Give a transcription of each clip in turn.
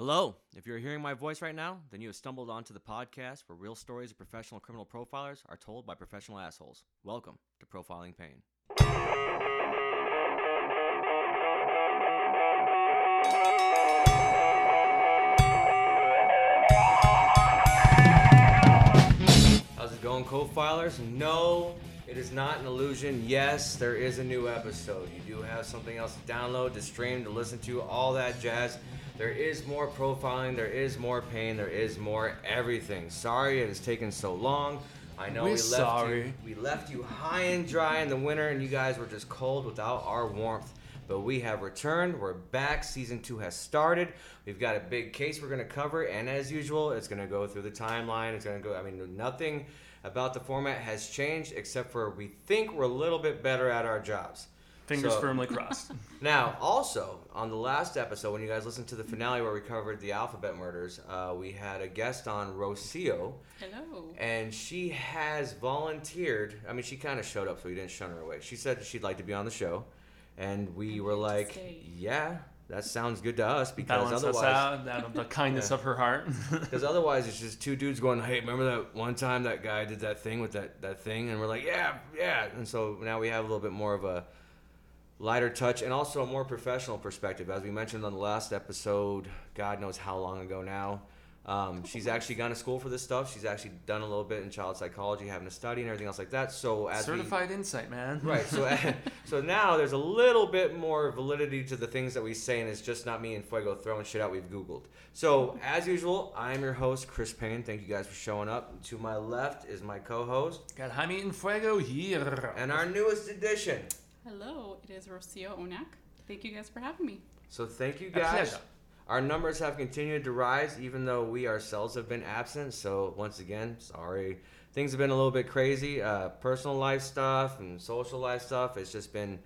Hello. If you're hearing my voice right now, then you have stumbled onto the podcast where real stories of professional criminal profilers are told by professional assholes. Welcome to Profiling Pain. How's it going, co-filers? No, it is not an illusion. Yes, there is a new episode. You do have something else to download, to stream, to listen to, all that jazz. There is more profiling, there is more pain, there is more everything. Sorry it has taken so long. I know We're we left sorry. you we left you high and dry in the winter and you guys were just cold without our warmth. But we have returned. We're back. Season two has started. We've got a big case we're going to cover, and as usual, it's going to go through the timeline. It's going to go. I mean, nothing about the format has changed except for we think we're a little bit better at our jobs. Fingers So- firmly crossed. Now, also on the last episode, when you guys listened to the finale where we covered the alphabet murders, uh, we had a guest on Rocio, Hello. and she has volunteered. I mean, she kind of showed up, so we didn't shun her away. She said she'd like to be on the show, and we I'm were like, "Yeah, that sounds good to us." Because Balance us otherwise, out out of the kindness Yeah. of her heart. because otherwise it's just two dudes going, "Hey, remember that one time that guy did that thing with that that thing?" And we're like, "Yeah, yeah." And so now we have a little bit more of a lighter touch and also a more professional perspective. As we mentioned on the last episode, God knows how long ago now. Um, she's actually gone to school for this stuff. She's actually done a little bit in child psychology, having to study and everything else like that. So as we, Certified insight, man. Right. So, so now there's a little bit more validity to the things that we say, and it's just not me and Fuego throwing shit out we've Googled. So, as usual, I'm your host, Chris Payne. Thank you guys for showing up. To my left is my co-host Got Jaime and Fuego here. and our newest addition. Hello, it is Rocio Onak. Thank you guys for having me. So, thank you A guys. Our numbers have continued to rise, even though we ourselves have been absent. So, once again, sorry. Things have been a little bit crazy. Uh, personal life stuff and social life stuff. It's just been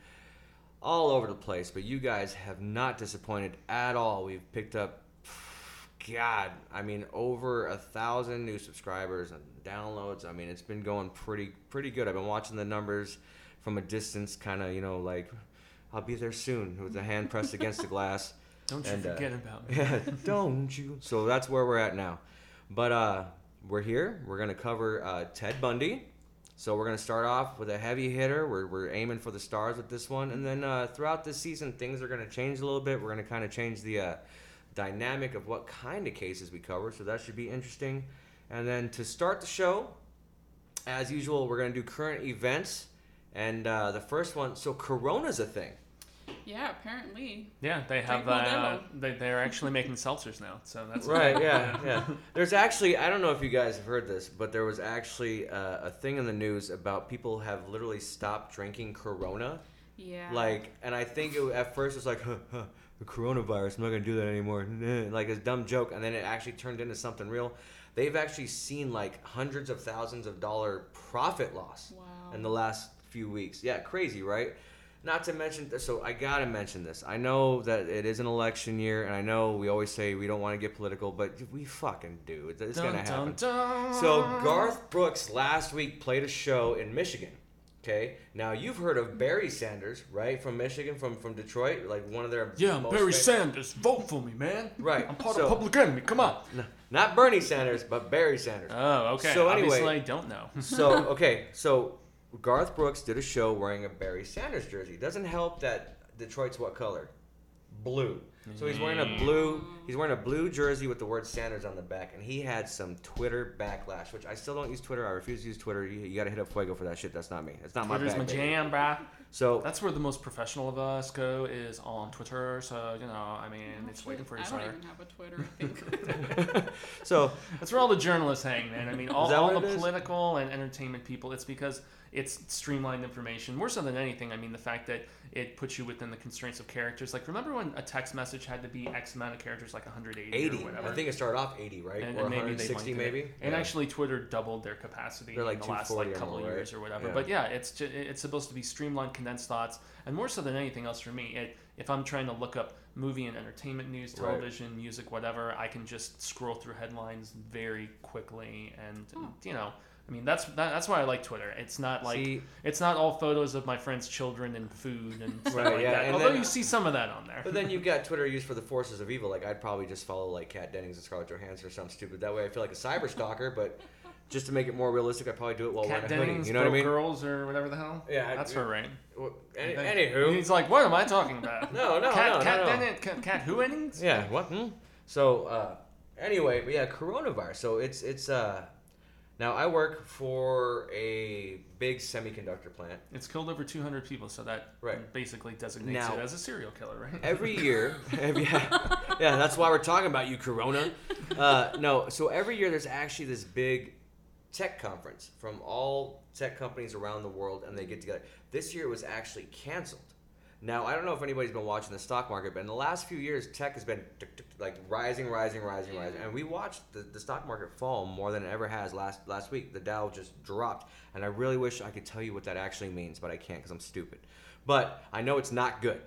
all over the place. But you guys have not disappointed at all. We've picked up, God, I mean, over a thousand new subscribers and downloads. I mean, it's been going pretty, pretty good. I've been watching the numbers from a distance, kind of, you know, like I'll be there soon with a hand pressed against the glass. Don't you And, uh, forget about me. Yeah, don't you? So that's where we're at now. But uh, we're here. We're gonna cover uh, Ted Bundy. So we're gonna start off with a heavy hitter. We're, we're aiming for the stars with this one, and then uh, throughout this season, things are gonna change a little bit. We're gonna kind of change the uh, dynamic of what kind of cases we cover. So that should be interesting. And then to start the show, as usual, we're gonna do current events. And uh, the first one, so Corona's a thing. Yeah, apparently. Yeah, they have. Drink Uh, they, they're actually making seltzers now, so that's Right, yeah, yeah. There's actually, I don't know if you guys have heard this, but there was actually uh, a thing in the news about people have literally stopped drinking Corona. Yeah. Like, and I think it, at first it's like, huh, huh, the coronavirus, I'm not going to do that anymore. Like a dumb joke. And then it actually turned into something real. They've actually seen like hundreds of thousands of dollar profit loss Wow. in the last few weeks. Yeah, crazy, right? Not to mention, so I gotta mention this. I know that it is an election year, and I know we always say we don't want to get political, but we fucking do. It's, it's gonna happen. dun, dun. So Garth Brooks last week played a show in Michigan. Okay, now you've heard of Barry Sanders, right, from Michigan, from from Detroit, like one of their Yeah, Barry fa- Sanders, vote for me, man. Right, I'm part so- of Public Enemy. Come on. No, not Bernie Sanders, but Barry Sanders. Oh, okay. So anyway- Obviously, I don't know. so okay, so Garth Brooks did a show wearing a Barry Sanders jersey. Doesn't help that Detroit's what color? Blue. So he's wearing a mm. blue. He's wearing a blue jersey with the word Sanders on the back, and he had some Twitter backlash, which I still don't use Twitter. I refuse to use Twitter. You, you got to hit up Fuego for that shit. That's not me. It's not Twitter's my my jam, brah. So That's where the most professional of us go is on Twitter. So you know, I mean, oh, it's waiting for you, I don't sir. even have a Twitter, I think. so That's where all the journalists hang, man. I mean, all, all the it is? political and entertainment people. It's because it's streamlined information more so than anything. I mean, the fact that it puts you within the constraints of characters. Like, remember when a text message had to be X amount of characters, like 180 80. or whatever? I think it started off 80, right? and, or and maybe they 160 lengthened maybe. it. And Yeah. actually, Twitter doubled their capacity They're like in the last like couple of years right? or whatever. Yeah. But yeah, it's ju- it's supposed to be streamlined, condensed thoughts, and more so than anything else for me, it, if I'm trying to look up movie and entertainment news, Right. television, music, whatever, I can just scroll through headlines very quickly, and Oh. you know. I mean, that's that, that's why I like Twitter. It's not like See- it's not all photos of my friends' children and food and stuff Right, like yeah, that. and Although then- you see some of that on there. But then you've got Twitter used for the forces of evil. Like I'd probably just follow like Kat Dennings and Scarlett Johansson or something stupid. That way I feel like a cyber stalker. But just to make it more realistic, I'd probably do it while Cat wearing a hoodie. Dennings, You know what I mean? Girls, or whatever the hell. Yeah, I- that's her, right? Well, any, anywho, he's like, what am I talking about? No, no, Cat, no, no, no. Dennings, Cat, Cat who innings? yeah. What? Hmm? So uh, anyway, but yeah, coronavirus. So it's it's uh. Now I work for a big semiconductor plant. It's killed over 200 people, so that Right. basically designates Now- it as a serial killer, right? every year yeah, yeah that's why we're talking about you corona uh, no so every year there's actually this big tech conference from all tech companies around the world and they get together this year it was actually canceled now i don't know if anybody's been watching the stock market but in the last few years tech has been like rising rising rising rising and we watched the, the stock market fall more than it ever has last last week the dow just dropped and i really wish i could tell you what that actually means but i can't because i'm stupid but i know it's not good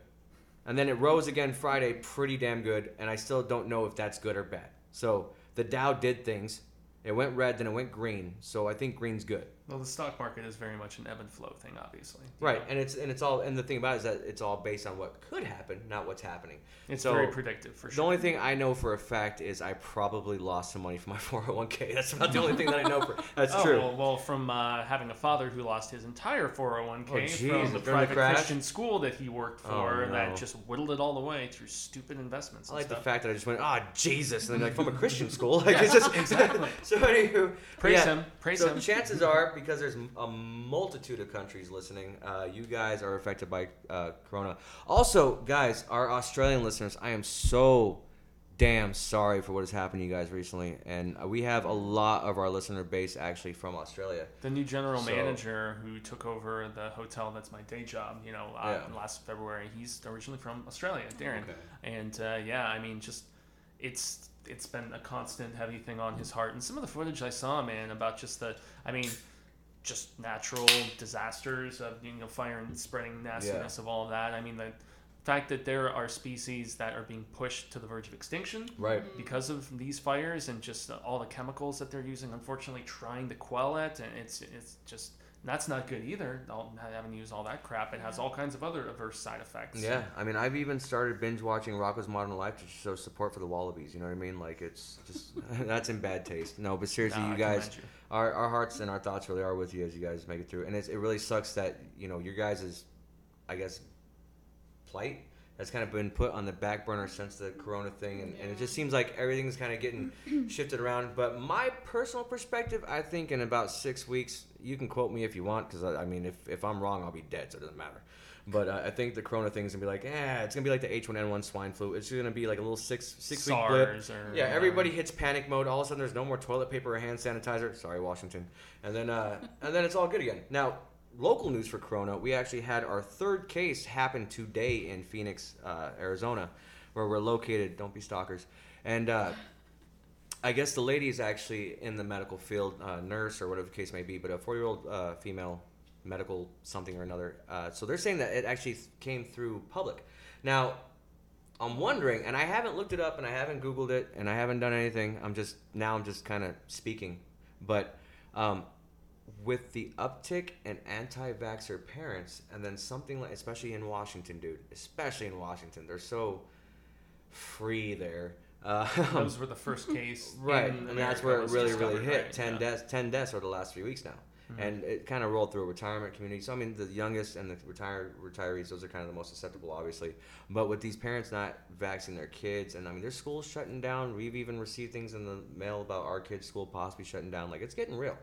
and then it rose again Friday, pretty damn good. And I still don't know if that's good or bad. So the Dow did things. It went red, then it went green. So I think green's good. Well, the stock market is very much an ebb and flow thing, obviously. Right. know? And it's and it's all and the thing about it is that it's all based on what could happen, not what's happening. It's So, very predictive for sure. The only thing I know for a fact is I probably lost some money from my 401k. That's about the only thing that I know for. That's oh, true. Well, well, from uh, having a father who lost his entire 401k Oh, geez, from the during the private? Christian school that he worked Oh, for no. that just whittled it all away through stupid investments. I like the fact that I just went, ah, Jesus, and then like from a Christian school, like it's just exactly. so anywho, Praise yeah, him. Praise so him. chances are, because there's a multitude of countries listening, uh, you guys are affected by uh, Corona. Also, guys, our Australian listeners, I am so damn sorry for what has happened to you guys recently, and uh, we have a lot of our listener base actually from Australia. The new general So- manager who took over the hotel that's my day job, you know, uh, Yeah. last February, he's originally from Australia, Darren. Okay. And uh, yeah, I mean, just it's it's been a constant heavy thing on his heart. And some of the footage I saw, man, about just the, I mean, just natural disasters of you know fire and spreading nastiness of all of that. I mean, the fact that there are species that are being pushed to the verge of extinction Right. Mm-hmm. because of these fires and just all the chemicals that they're using unfortunately trying to quell it and it's it's just that's not good either all, having to use all that crap it has all kinds of other adverse side effects Yeah, I mean, I've even started binge watching Rocko's Modern Life to show support for the Wallabies. You know what I mean? Like, it's just that's in bad taste. No, but seriously, Nah, you guys, you. our, our hearts and our thoughts really are with you as you guys make it through. And it's, it really sucks that you know your guys' is, I guess, plight has kind of been put on the back burner since the Corona thing, and, and it just seems like everything's kind of getting shifted around. But my personal perspective, I think in about six weeks, you can quote me if you want, because I, I mean, if, if I'm wrong, I'll be dead, so it doesn't matter. But uh, I think the Corona thing's gonna be like, yeah, it's gonna be like the H1N1 swine flu. It's gonna be like a little six six week blip. Or Yeah, everybody hits panic mode. All of a sudden, there's no more toilet paper or hand sanitizer. Sorry, Washington. And then, uh, and then it's all good again. Now, local news for Corona. We actually had our third case happen today in Phoenix, uh, Arizona, where we're located. Don't be stalkers. And uh, I guess the lady is actually in the medical field, uh, nurse or whatever the case may be, but a four-year-old uh, female medical something or another. Uh, so they're saying that it actually came through public. Now, I'm wondering, and I haven't looked it up, and I haven't Googled it, and I haven't done anything. I'm just now I'm just kind of speaking, but um, with the uptick in anti-vaxxer parents, and then something like, especially in Washington, dude, especially in Washington, they're so free there. Uh, those were the first case right, and that's where it really, really hit. right? Ten yeah. deaths, ten deaths over the last three weeks now and it kind of rolled through a retirement community. So I mean, the youngest and the retired retirees, those are kind of the most susceptible, obviously. But with these parents not vaccinating their kids, and I mean, their schools shutting down. We've even received things in the mail about our kids' school possibly shutting down. Like it's getting real.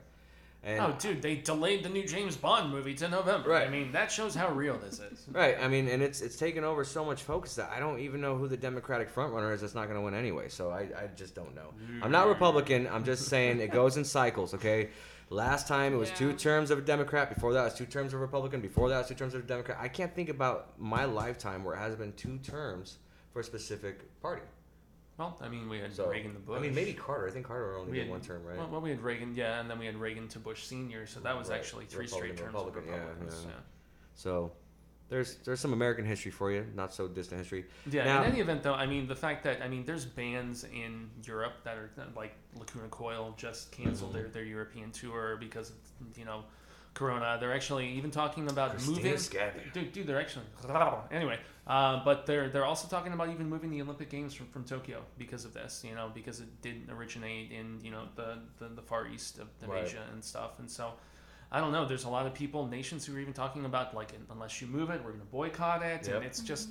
And oh dude they delayed the new james bond movie to november Right. i mean that shows how real this is Right. I mean, and it's it's taken over so much focus that I don't even know who the Democratic frontrunner is that's not going to win anyway. So I, I just don't know. I'm not Republican. I'm just saying it goes in cycles. Okay. Last time it was two terms of a Democrat. Before that it was two terms of a Republican. Before that it was two terms of a Democrat. I can't think about my lifetime where it has been two terms for a specific party. Well i mean we had So reagan to bush I mean, maybe Carter. I think Carter only We did had- one term, right? Well, well, we had Reagan, yeah, and then we had Reagan to Bush Senior, so that was Right. actually three straight terms of Republican, yeah, Republicans. yeah. yeah. So there's there's some American history for you, not so distant history. Yeah. Now- in any event, though, I mean the fact that I mean there's bands in Europe that are like Lacuna Coil just canceled Mm-hmm. their, their European tour because you know Corona. They're actually even talking about moving. Dude, dude, they're actually anyway. Uh, but they're they're also talking about even moving the Olympic Games from, from Tokyo because of this. You know, because it didn't originate in you know the the, the far east of, of Right. Asia and stuff. And so, I don't know. There's a lot of people, nations who are even talking about like unless you move it, we're going to boycott it. Yep. And it's just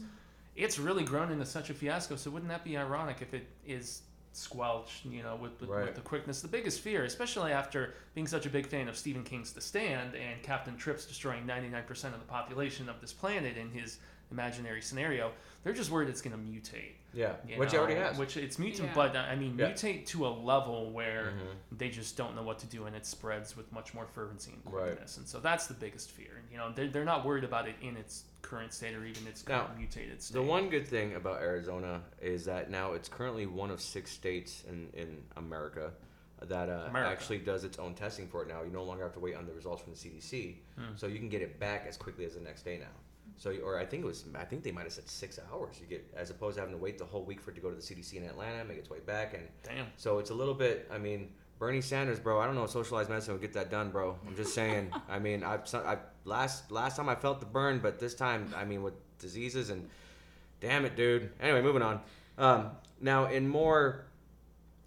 it's really grown into such a fiasco. So wouldn't that be ironic if it is squelched, you know, with, with, Right. with the quickness? The biggest fear, especially after being such a big fan of Stephen King's The Stand and Captain Trips destroying 99% of the population of this planet in his imaginary scenario, they're just worried it's going to mutate. Yeah, you which know, already has. Which it's mutant, Yeah. but uh, I mean, Yeah. mutate to a level where Mhm. they just don't know what to do and it spreads with much more fervency and Right. And so that's the biggest fear. You know, they're, they're not worried about it in its current state or even its current Now, mutated state. The one good thing about Arizona is that now it's currently one of six states in, in America that uh, America. actually does its own testing for it now. You no longer have to wait on the results from the CDC, Hmm. so you can get it back as quickly as the next day now. So, or I think it was, I think they might have said six hours. You get as opposed to having to wait the whole week for it to go to the CDC in Atlanta, make its way back, and Damn. so it's a little bit. I mean, Bernie Sanders, bro. I don't know if socialized medicine would get that done, bro. I'm just saying. I mean, I've, I last last time I felt the burn, but this time, I mean, with diseases and damn it, dude. Anyway, moving on. Um, now, in more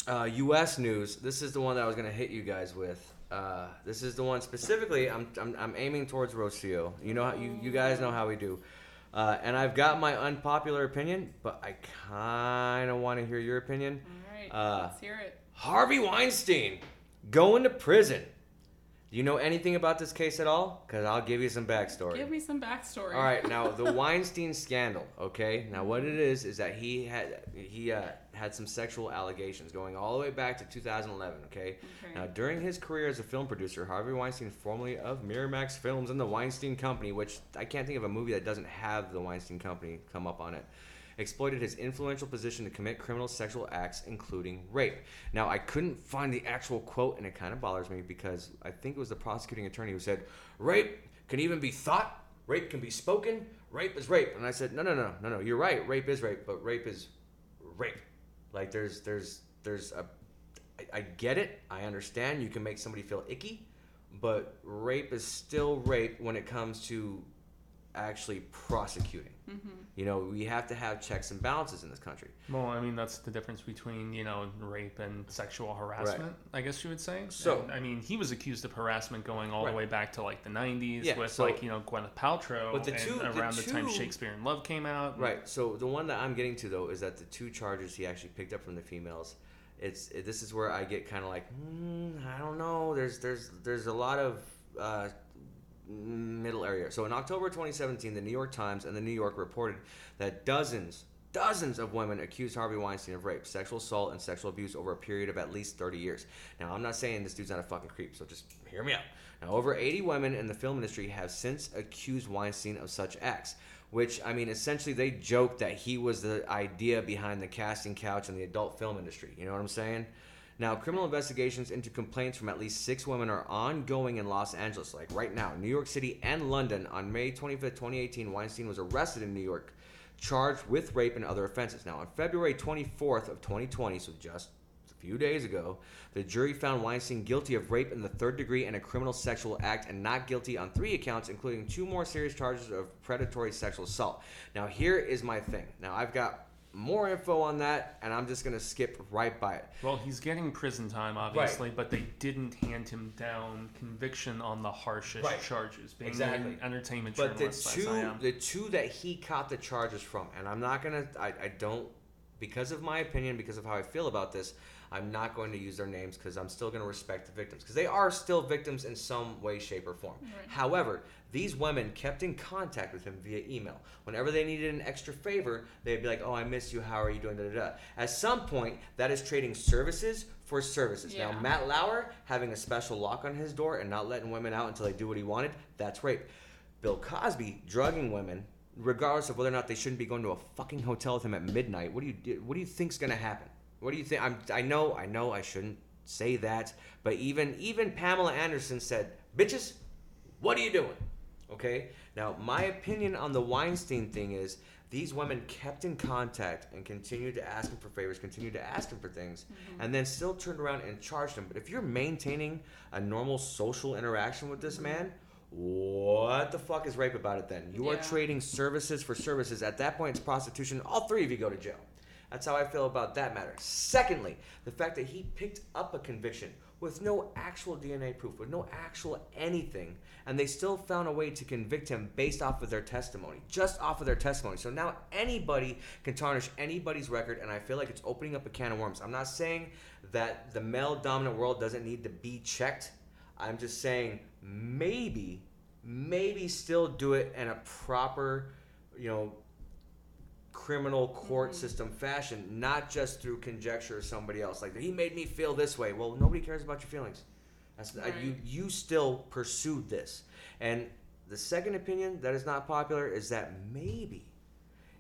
uh, U.S. news, this is the one that I was gonna hit you guys with. Uh, this is the one specifically. I'm, I'm, I'm aiming towards Rocio. You know how you, you guys know how we do. Uh, and I've got my unpopular opinion, but I kind of want to hear your opinion. All right, Uh, let's hear it. Harvey Weinstein going to prison. Do you know anything about this case at all? Because I'll give you some backstory. Give me some backstory. All right, now the Weinstein scandal. Okay, now what it is is that he had he uh, had some sexual allegations going all the way back to 2011. Okay, Okay. now during his career as a film producer, Harvey Weinstein, formerly of Miramax Films and the Weinstein Company, which I can't think of a movie that doesn't have the Weinstein Company come up on it. Exploited his influential position to commit criminal sexual acts, including rape. Now, I couldn't find the actual quote, and it kind of bothers me because I think it was the prosecuting attorney who said, Rape can even be thought, rape can be spoken, rape is rape. And I said, No, no, no, no, no, you're right, rape is rape, but rape is rape. Like, there's, there's, there's a, I, I get it, I understand, you can make somebody feel icky, but rape is still rape when it comes to actually prosecuting. Mm-hmm. You know, we have to have checks and balances in this country. Well, I mean, that's the difference between, you know, rape and sexual harassment, I guess you would say. So- And, I mean, he was accused of harassment going all Right. the way back to like the 90s Yeah, with so- like, you know, Gwyneth Paltrow But the and two- the around the, time Shakespeare in Love came out. Right. So the one that I'm getting to though is that the two charges he actually picked up from the females, it's it, this is where I get kind of like, mm, I don't know. There's there's there's a lot of uh, middle area. So in October 2017, the New York Times and the New Yorker reported that dozens dozens of women accused Harvey Weinstein of rape, sexual assault, and sexual abuse over a period of at least 30 years. Now, I'm not saying this dude's not a fucking creep, so just hear me out. Now, over 80 women in the film industry have since accused Weinstein of such acts, which, I mean, essentially they joked that he was the idea behind the casting couch in the adult film industry. You know what I'm saying? Now, criminal investigations into complaints from at least six women are ongoing in Los Angeles. Like right now, New York City and London. On May 25th, 2018, Weinstein was arrested in New York, charged with rape and other offenses. Now, on February 24th of 2020, so just a few days ago, the jury found Weinstein guilty of rape in the third degree and a criminal sexual act, and not guilty on three accounts, including two more serious charges of predatory sexual assault. Now, here is my thing. Now, I've got more info on that, and I'm just gonna skip right by it. Well, he's getting prison time, obviously, but they didn't hand him down conviction on the harshest Right. charges, Exactly. entertainment But the two, the two that he caught the charges from, and I'm not gonna, I, I don't, because of my opinion, because of how I feel about this, I'm not going to use their names because I'm still gonna respect the victims because they are still victims in some way, shape, or form. Right. However, these women kept in contact with him via email. Whenever they needed an extra favor, they'd be like, "Oh, I miss you. How are you doing?" Da, da, da. At some point, that is trading services for services. Now, Matt Lauer having a special lock on his door and not letting women out until they do what he wanted, that's rape. Bill Cosby drugging women, regardless of whether or not they shouldn't be going to a fucking hotel with him at midnight. What do you what do you think's gonna happen? What do you think? I'm, I know, I know, I shouldn't say that, but even even Pamela Anderson said, "Bitches, what are you doing?" Okay? Now, my opinion on the Weinstein thing is these women kept in contact and continued to ask him for favors, continued to ask him for things, mm-hmm. and then still turned around and charged him. But if you're maintaining a normal social interaction with this mm-hmm. man, what the fuck is rape about it then? You are trading services for services. At that point, it's prostitution. All three of you go to jail. That's how I feel about that matter. Secondly, the fact that he picked up a conviction with no actual DNA proof, with no actual anything, and they still found a way to convict him based off of their testimony, just off of their testimony. So now anybody can tarnish anybody's record, and I feel like it's opening up a can of worms. I'm not saying that the male dominant world doesn't need to be checked. I'm just saying maybe, maybe still do it in a proper, you know, criminal court system fashion, not just through conjecture of somebody else. Like he made me feel this way. Well, nobody cares about your feelings. That's uh, you. You still pursued this, and the second opinion that is not popular is that maybe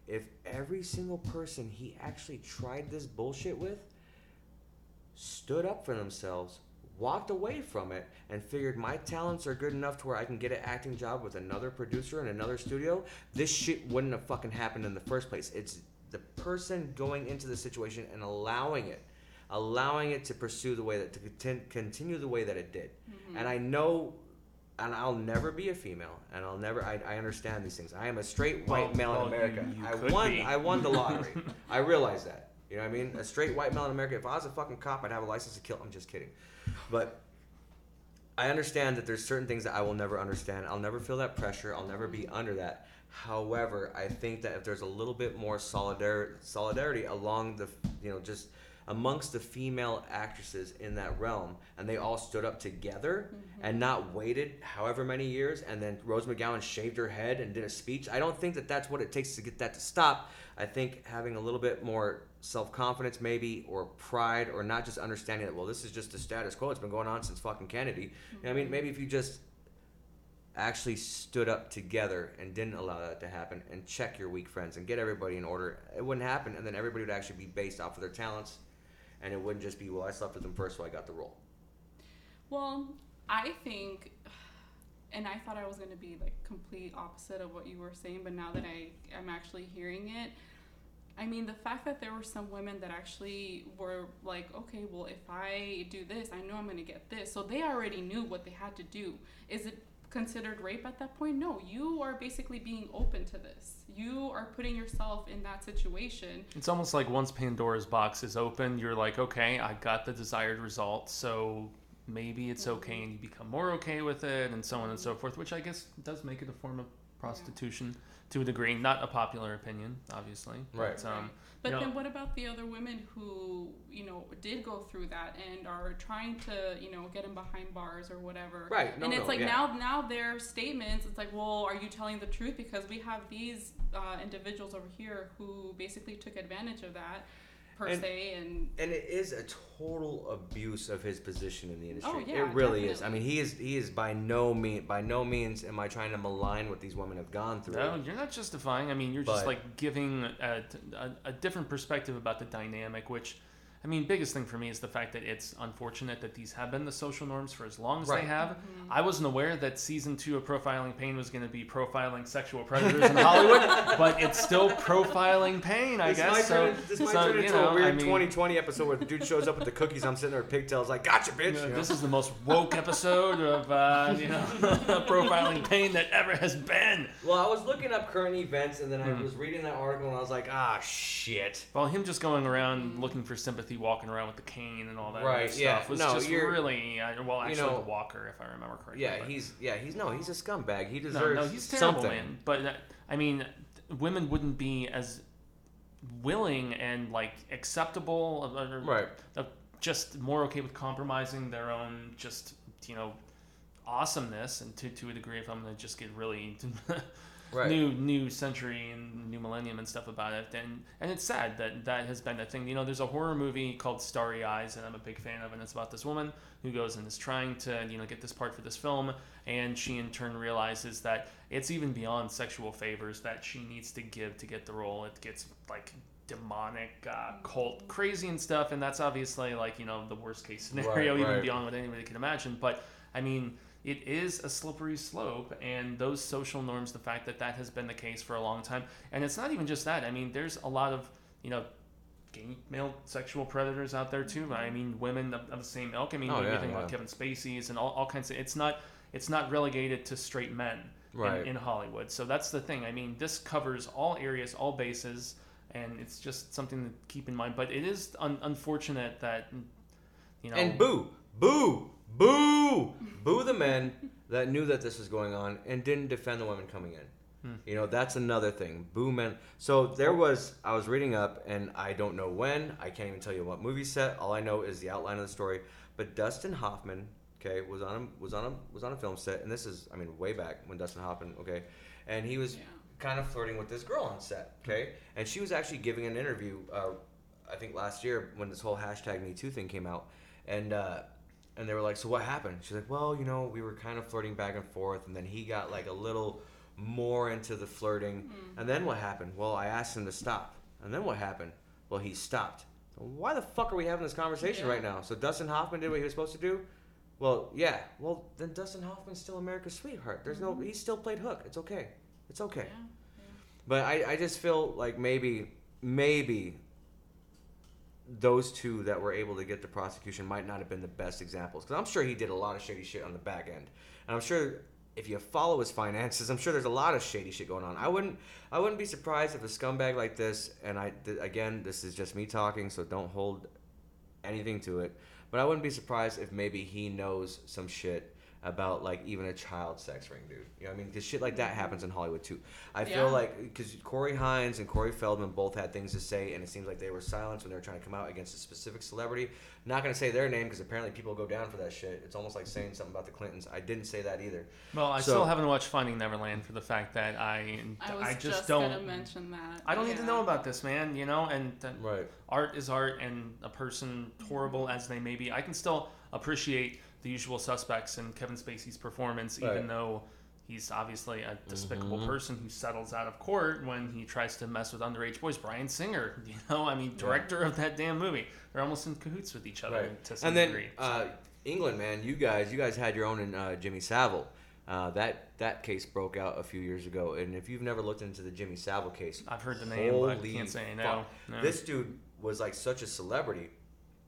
if every single person he actually tried this bullshit with stood up for themselves, walked away from it, and figured my talents are good enough to where I can get an acting job with another producer in another studio, this shit wouldn't have fucking happened in the first place. It's the person going into the situation and allowing it, allowing it to pursue the way that to continue the way that it did. Mm-hmm. And I know. And I'll never be a female, and I'll never. I, I understand these things. I am a straight white Well, male well, in America. you- you I won. be. I won the lottery. I realize that. You know what I mean? A straight white male in America. If I was a fucking cop, I'd have a license to kill. I'm just kidding. But I understand that there's certain things that I will never understand. I'll never feel that pressure. I'll never be under that. However, I think that if there's a little bit more solidar- solidarity along the, you know, just amongst the female actresses in that realm, and they all stood up together mm-hmm. and not waited however many years, and then Rose McGowan shaved her head and did a speech. I don't think that that's what it takes to get that to stop. I think having a little bit more self confidence, maybe, or pride, or not just understanding that, well, this is just the status quo. It's been going on since fucking Kennedy. You know I mean, mm-hmm. maybe if you just actually stood up together and didn't allow that to happen and check your weak friends and get everybody in order, it wouldn't happen. And then everybody would actually be based off of their talents. And it wouldn't just be, well, I slept with them first, so I got the role. Well, I think, and I thought I was going to be like complete opposite of what you were saying, but now that I am actually hearing it, I mean, the fact that there were some women that actually were like, okay, well, if I do this, I know I'm going to get this. So they already knew what they had to do. Is it considered rape at that point? No, you are basically being open to this. You are putting yourself in that situation. It's almost like once Pandora's box is open, you're like, okay, I got the desired result, so maybe it's okay, mm-hmm. and you become more okay with it, and so on and so forth, which I guess does make it a form of prostitution to a degree. Not a popular opinion, obviously. Right. But, um, But you know, then what about the other women who, you know, did go through that and are trying to, you know, get them behind bars or whatever? Right, no, and it's no, like yeah. now now their statements, it's like, well, are you telling the truth? Because we have these uh, individuals over here who basically took advantage of that per And- se and and it is a total abuse of his position in the oh, industry. Oh, yeah, it really is. I mean, he is he is by no mean by no means am I trying to malign what these women have gone through. No, you're not justifying. I mean, you're just like giving a, a, a different perspective about the dynamic, which, I mean, biggest thing for me is the fact that it's unfortunate that these have been the social norms for as long as Right. they have. Mm-hmm. I wasn't aware that season two of Profiling Pain was going to be profiling sexual predators in Hollywood, but it's still profiling pain, I this guess. might so, turn, this might so, turn you into know, a weird I mean, 2020 episode where the dude shows up with the cookies. I'm sitting there with pigtails, like, gotcha, bitch. you know, you know? This is the most woke episode of uh, you know profiling pain that ever has been. Well, I was looking up current events, and then I Hmm. was reading that article, and I was like, ah, shit. Well, him just going around looking for sympathy, walking around with the cane and all that Right, other yeah. stuff was No, just you're- really uh, well. Actually, know- the Walker, if I remember correctly. Yeah, but- he's yeah, he's no, he's a scumbag. He no, deserves no, he's terrible, something. man. But uh, I mean, women wouldn't be as willing and like acceptable, of- Right. just more okay with compromising their own just you know awesomeness and to to a degree if I'm gonna just get really Right. new new century and new millennium and stuff about it. And and it's sad that that has been a thing. You know there's a horror movie called starry eyes and i'm a big fan of and it's about this woman who goes and is trying to you know get this part for this film. And she in turn realizes that it's even beyond sexual favors that she needs to give to get the role. It gets like demonic uh, cult crazy and stuff. And that's obviously like you know the worst case scenario Right, even right. beyond what anybody can imagine. But i mean it is a slippery slope, and those social norms, the fact that that has been the case for a long time, and it's not even just that. I mean, there's a lot of you know gay male sexual predators out there too. I mean, women of, of the same ilk. I mean, Oh, yeah, think yeah. about Kevin Spacey's and all, all kinds of. It's not it's not relegated to straight men Right. in, in Hollywood. So that's the thing. I mean, this covers all areas, all bases, and it's just something to keep in mind. But it is un- unfortunate that you know. And boo, boo, boo, boo the men that knew that this was going on and didn't defend the women coming in. Hmm. You know, that's another thing. Boo men. So there was, I was reading up, and I don't know when. I can't even tell you what movie set. All I know is the outline of the story. But Dustin Hoffman, okay, was on a, was on a was on a film set, and this is, I mean, way back when Dustin Hoffman, okay, and he was Yeah. kind of flirting with this girl on set, okay, and she was actually giving an interview. Uh, I think last year when this whole hashtag Me Too thing came out, and uh, and they were like, "So what happened?" She's like, "Well, you know, we were kind of flirting back and forth, and then he got like a little more into the flirting, hmm. and then what happened? Well, I asked him to stop, and then what happened? Well, he stopped. So why the fuck are we having this conversation Yeah. right now? So Dustin Hoffman did what he was supposed to do. Well, yeah. Well, then Dustin Hoffman's still America's sweetheart. There's no. Mm-hmm. He still played Hook. It's okay. It's okay. Yeah. But I, I just feel like maybe, maybe those two that were able to get the prosecution might not have been the best examples. Because I'm sure he did a lot of shady shit on the back end. And I'm sure if you follow his finances, I'm sure there's a lot of shady shit going on. I wouldn't, I wouldn't be surprised if a scumbag like this, and I, th- again, this is just me talking, so don't hold anything to it. But I wouldn't be surprised if maybe he knows some shit about like even a child sex ring, dude. You know what I mean? Because shit like that happens in Hollywood too. I feel Yeah. like because Corey Haim and Corey Feldman both had things to say, and it seems like they were silenced when they were trying to come out against a specific celebrity. Not gonna say their name because apparently people go down for that shit. It's almost like saying something about the Clintons. I didn't say that either. well, I So- still haven't watched Finding Neverland for the fact that I I was just, just, don't. gonna mention that. I don't need to know about this, man. You know, and uh, Right. art is art, and a person, horrible as they may be, I can still appreciate the usual suspects in Kevin Spacey's performance, Right. even though he's obviously a despicable Mhm. person who settles out of court when he tries to mess with underage boys. Bryan Singer, you know, I mean, director of that damn movie. They're almost in cahoots with each other Right. to some And then degree. uh, England, man, you guys, you guys had your own in uh, Jimmy Savile. Uh, that that case broke out a few years ago, and if you've never looked into the Jimmy Savile case, I've heard the name, but holy can't say no. no. This dude was like such a celebrity.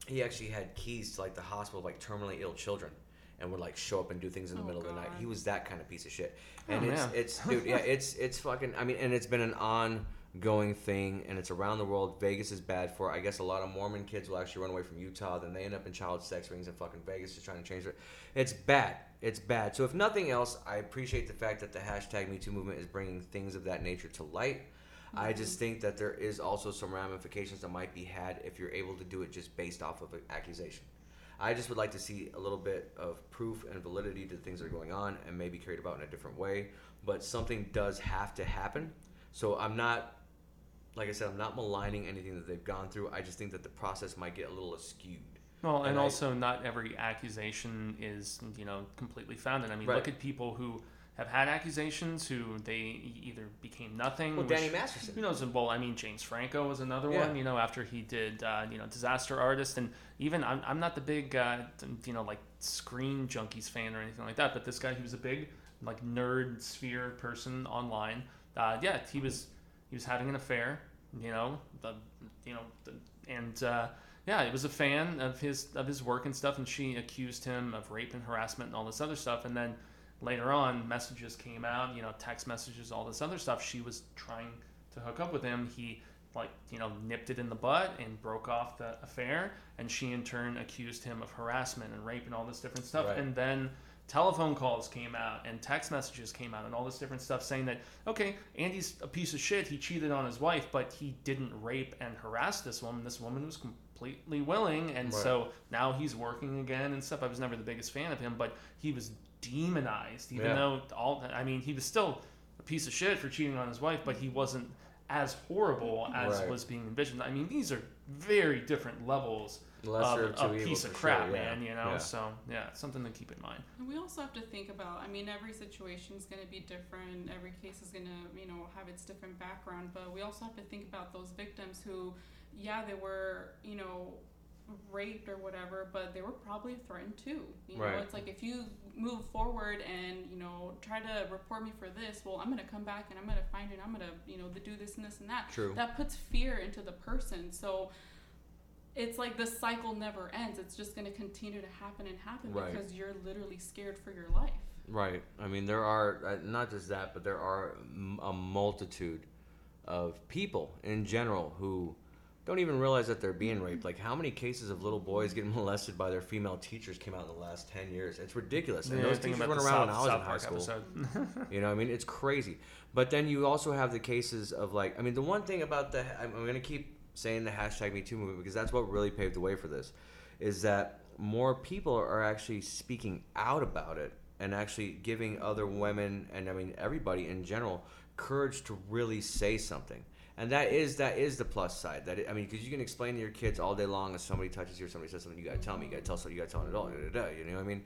He actually had keys to like the hospital, of, like terminally ill children, and would like show up and do things in the Oh, middle of the night. He was that kind of piece of shit. Oh, And it's man. it's dude, yeah, it's it's fucking. I mean, and it's been an ongoing thing, and it's around the world. Vegas is bad for. it. I guess a lot of Mormon kids will actually run away from Utah, then they end up in child sex rings in fucking Vegas, just trying to change it. It's bad. It's bad. So if nothing else, I appreciate the fact that the hashtag Me Too movement is bringing things of that nature to light. I just think that there is also some ramifications that might be had if you're able to do it just based off of an accusation. I just would like to see a little bit of proof and validity to the things that are going on and maybe carried about in a different way. But something does have to happen. So I'm not, like I said, I'm not maligning anything that they've gone through. I just think that the process might get a little askewed. Well, and, And I- also not every accusation is you know completely founded. I mean, Right. look at people who have had accusations who they either became nothing. Well, which- Danny Masterson. Who knows? Well, I mean, James Franco was another Yeah. one. You know, after he did, uh, you know, Disaster Artist, and even I'm, I'm not the big, uh, you know, like Screen Junkies fan or anything like that. But this guy, he was a big, like nerd sphere person online. Uh, yeah, he was he was having an affair. You know, the you know, the, and uh, yeah, it was a fan of his of his work and stuff, and she accused him of rape and harassment and all this other stuff, and then later on messages came out you know text messages all this other stuff. She was trying to hook up with him. He like you know nipped it in the butt and broke off the affair and she in turn accused him of harassment and rape and all this different stuff. Right. and then telephone calls came out and text messages came out and all this different stuff saying that okay andy's a piece of shit. He cheated on his wife but he didn't rape and harass this woman. This woman was completely willing. And Right. so now he's working again and stuff. I was never the biggest fan of him but he was demonized even Yeah. though all i mean he was still a piece of shit for cheating on his wife but he wasn't as horrible as Right. was being envisioned i mean these are very different levels Lesser of of a piece of crap sure, yeah. man you know Yeah. so yeah it's something to keep in mind And we also have to think about, I mean, every situation is going to be different. Every case is going to, you know, have its different background. But we also have to think about those victims who, yeah, they were, you know, raped or whatever, but they were probably threatened too. You know, Right. it's like if you move forward and you know try to report me for this, well, I'm gonna come back and I'm gonna find you and I'm gonna you know do this and this and that. True. That puts fear into the person. So it's like the cycle never ends. It's just gonna continue to happen and happen Right. because you're literally scared for your life. Right. I mean, there are uh, not just that, but there are a multitude of people in general who don't even realize that they're being raped. Like, how many cases of little boys getting molested by their female teachers came out in the last ten years? It's ridiculous. And Yeah, those teachers went around when I was South in high Park school. You know, I mean, it's crazy. But then you also have the cases of like, I mean, the one thing about the, I'm, I'm gonna keep saying the hashtag Me Too movement because that's what really paved the way for this, is that more people are actually speaking out about it and actually giving other women and I mean everybody in general courage to really say something. And that is that is the plus side. That I mean, because you can explain to your kids all day long if somebody touches you or somebody says something, you gotta tell me, you gotta tell somebody, you gotta tell an adult, da, da, da, you know what I mean?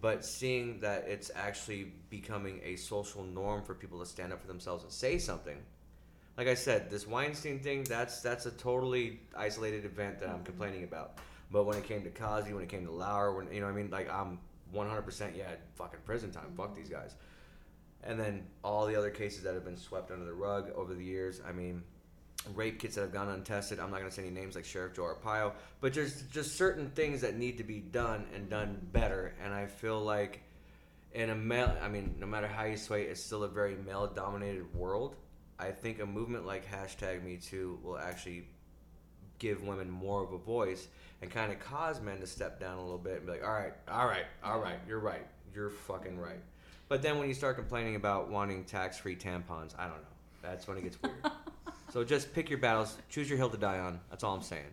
But seeing that it's actually becoming a social norm for people to stand up for themselves and say something, like I said, this Weinstein thing, that's that's a totally isolated event that I'm mm-hmm. complaining about. But when it came to Cosby, when it came to Lauer, when you know, what I mean, like I'm 100% yeah, fucking prison time. Fuck mm-hmm. these guys. And then all the other cases that have been swept under the rug over the years. I mean, rape kits that have gone untested. I'm not going to say any names like Sheriff Joe Arpaio, but there's just certain things that need to be done and done better. And I feel like in a male, I mean, no matter how you sway, it's still a very male-dominated world. I think a movement like hashtag Me Too will actually give women more of a voice and kind of cause men to step down a little bit and be like, all right, all right, all right, you're right, you're fucking right. But then when you start complaining about wanting tax-free tampons, I don't know. That's when it gets weird. so just pick your battles, choose your hill to die on. That's all I'm saying.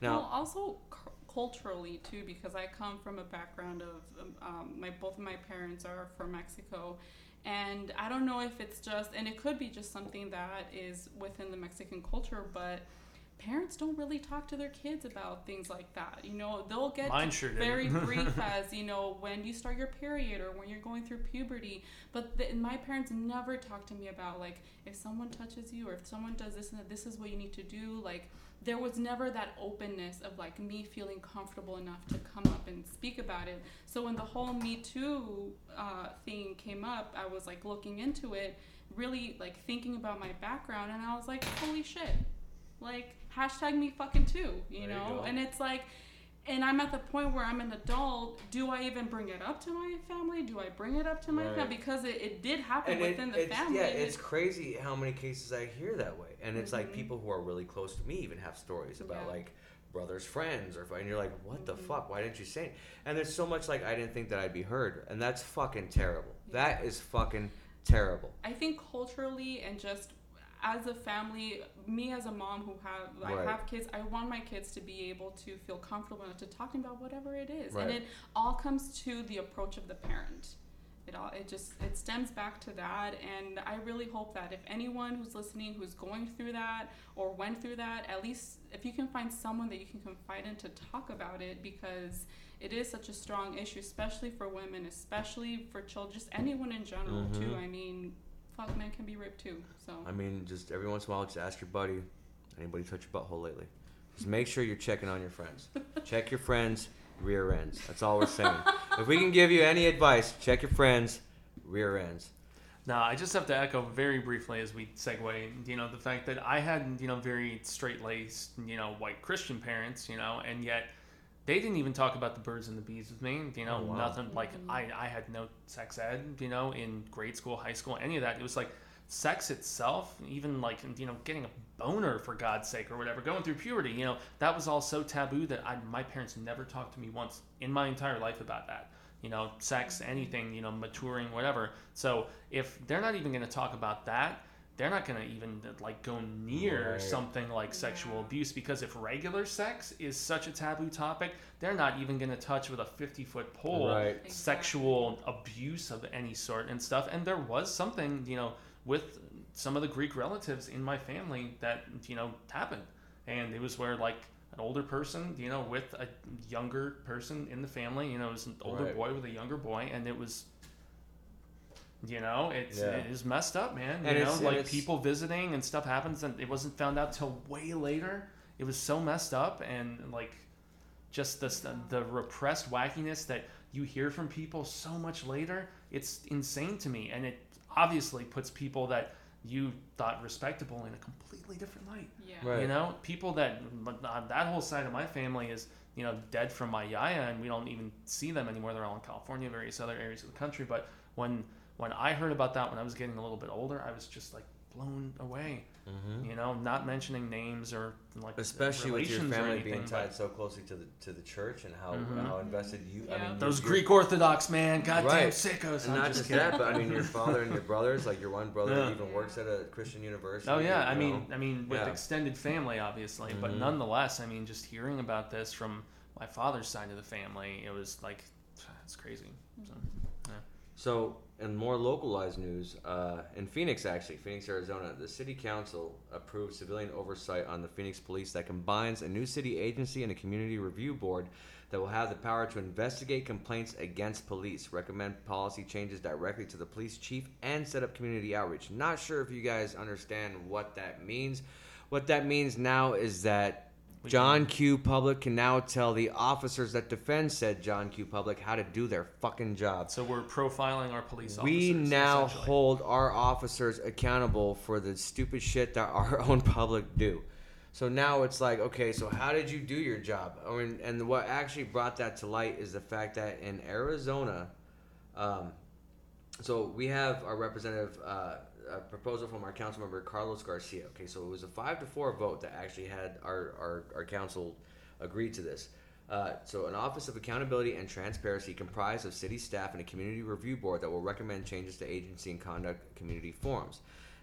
Now, well, also cu- culturally too, because I come from a background of um, um, my both of my parents are from Mexico, and I don't know if it's just, and it could be just something that is within the Mexican culture, but parents don't really talk to their kids about things like that. You know, they'll get Mine sure very brief as you know when you start your period or when you're going through puberty. But the, my parents never talk to me about like if someone touches you or if someone does this and that, this is what you need to do. Like there was never that openness of like me feeling comfortable enough to come up and speak about it. So when the whole Me Too uh, thing came up, I was like looking into it, really like thinking about my background, and I was like, holy shit, like hashtag me fucking too, you There know? go. and it's like, and I'm at the point where I'm an adult. Do I even bring it up to my family? Do I bring it up to my Right. family? Because it, it did happen and it- within the it's, family. yeah, it's crazy how many cases I hear that way, and it's like Mhm. people who are really close to me even have stories about Yeah. like brothers, friends, or and you're like, what the Mhm. fuck? Why didn't you say? It? And there's so much like I didn't think that I'd be heard, and that's fucking terrible. That is fucking terrible. I think culturally and just as a family, me as a mom who have I have kids, I want my kids to be able to feel comfortable enough to talk about whatever it is, Right. and it all comes to the approach of the parent. It all it just it stems back to that, and I really hope that if anyone who's listening who's going through that or went through that, at least if you can find someone that you can confide in to talk about it, because it is such a strong issue, especially for women, especially for children, just anyone in general too. Mhm. I mean, fuck, men can be raped too. So I mean, just every once in a while, just ask your buddy, anybody touch your butthole lately? Just make sure you're checking on your friends. check your friends' rear ends. That's all we're saying. if we can give you any advice, check your friends' rear ends. Now, I just have to echo very briefly as we segue, you know, the fact that I had, you know, very straight laced, you know, white Christian parents, you know, and yet they didn't even talk about the birds and the bees with me, you know, Oh, wow. nothing like Mhm. I, I had no sex ed, you know, in grade school, high school, any of that. It was like sex itself, even like, you know, getting a boner for God's sake or whatever, going through puberty, you know, that was all so taboo that I, my parents never talked to me once in my entire life about that you know, sex, anything, you know, maturing, whatever. So if they're not even going to talk about that, they're not going to even uh, like go near Right. something like sexual abuse because if regular sex is such a taboo topic, they're not even going to touch with a 50 foot pole Right. sexual abuse of any sort and stuff. And there was something, you know, with some of the Greek relatives in my family that, you know, happened. And it was where like an older person, you know, with a younger person in the family, you know, it was an older Right. boy with a younger boy, and it was, you know, it's Yeah. it is messed up, man. You And know, like people visiting and stuff happens, and it wasn't found out till way later. It was so messed up, and like, just this the repressed wackiness that you hear from people so much later. It's insane to me, and it obviously puts people that you thought respectable in a completely different light. Yeah. Right. You know, people that that whole side of my family is you know dead from my yaya, and we don't even see them anymore. They're all in California, various other areas of the country. But when when I heard about that when I was getting a little bit older, I was just like blown away. Mm-hmm. You know, not mentioning names or like Especially with your family anything, being tied so closely to the to the church and how Mhm. how invested you. I mean, Those Greek Orthodox man, goddamn Right. sickos. And I'm not just just that, but I mean, your father and your brothers, like your one brother Yeah. even works at a Christian university. Oh yeah, I you mean, know? I mean, with Yeah. extended family, obviously, but Mhm. nonetheless, I mean, just hearing about this from my father's side of the family, it was like, it's crazy. So, So, in more localized news, uh, in Phoenix, actually, Phoenix, Arizona, the city council approved civilian oversight on the Phoenix police that combines a new city agency and a community review board that will have the power to investigate complaints against police, recommend policy changes directly to the police chief, and set up community outreach. Not sure if you guys understand what that means. What that means now is that John Q. Public can now tell the officers that defend said John Q. Public how to do their fucking job. so we're profiling our police officers. We now hold our officers accountable for the stupid shit that our own public do. So now it's like, okay, so how did you do your job? I mean, and what actually brought that to light is the fact that in Arizona, um, so we have our representative, uh, a proposal from our council member Carlos Garcia. Okay, so it was a five to four vote that actually had our, our, our council agree to this. Uh, so, an Office of Accountability and Transparency comprised of city staff and a community review board that will recommend changes to agency and conduct community forums.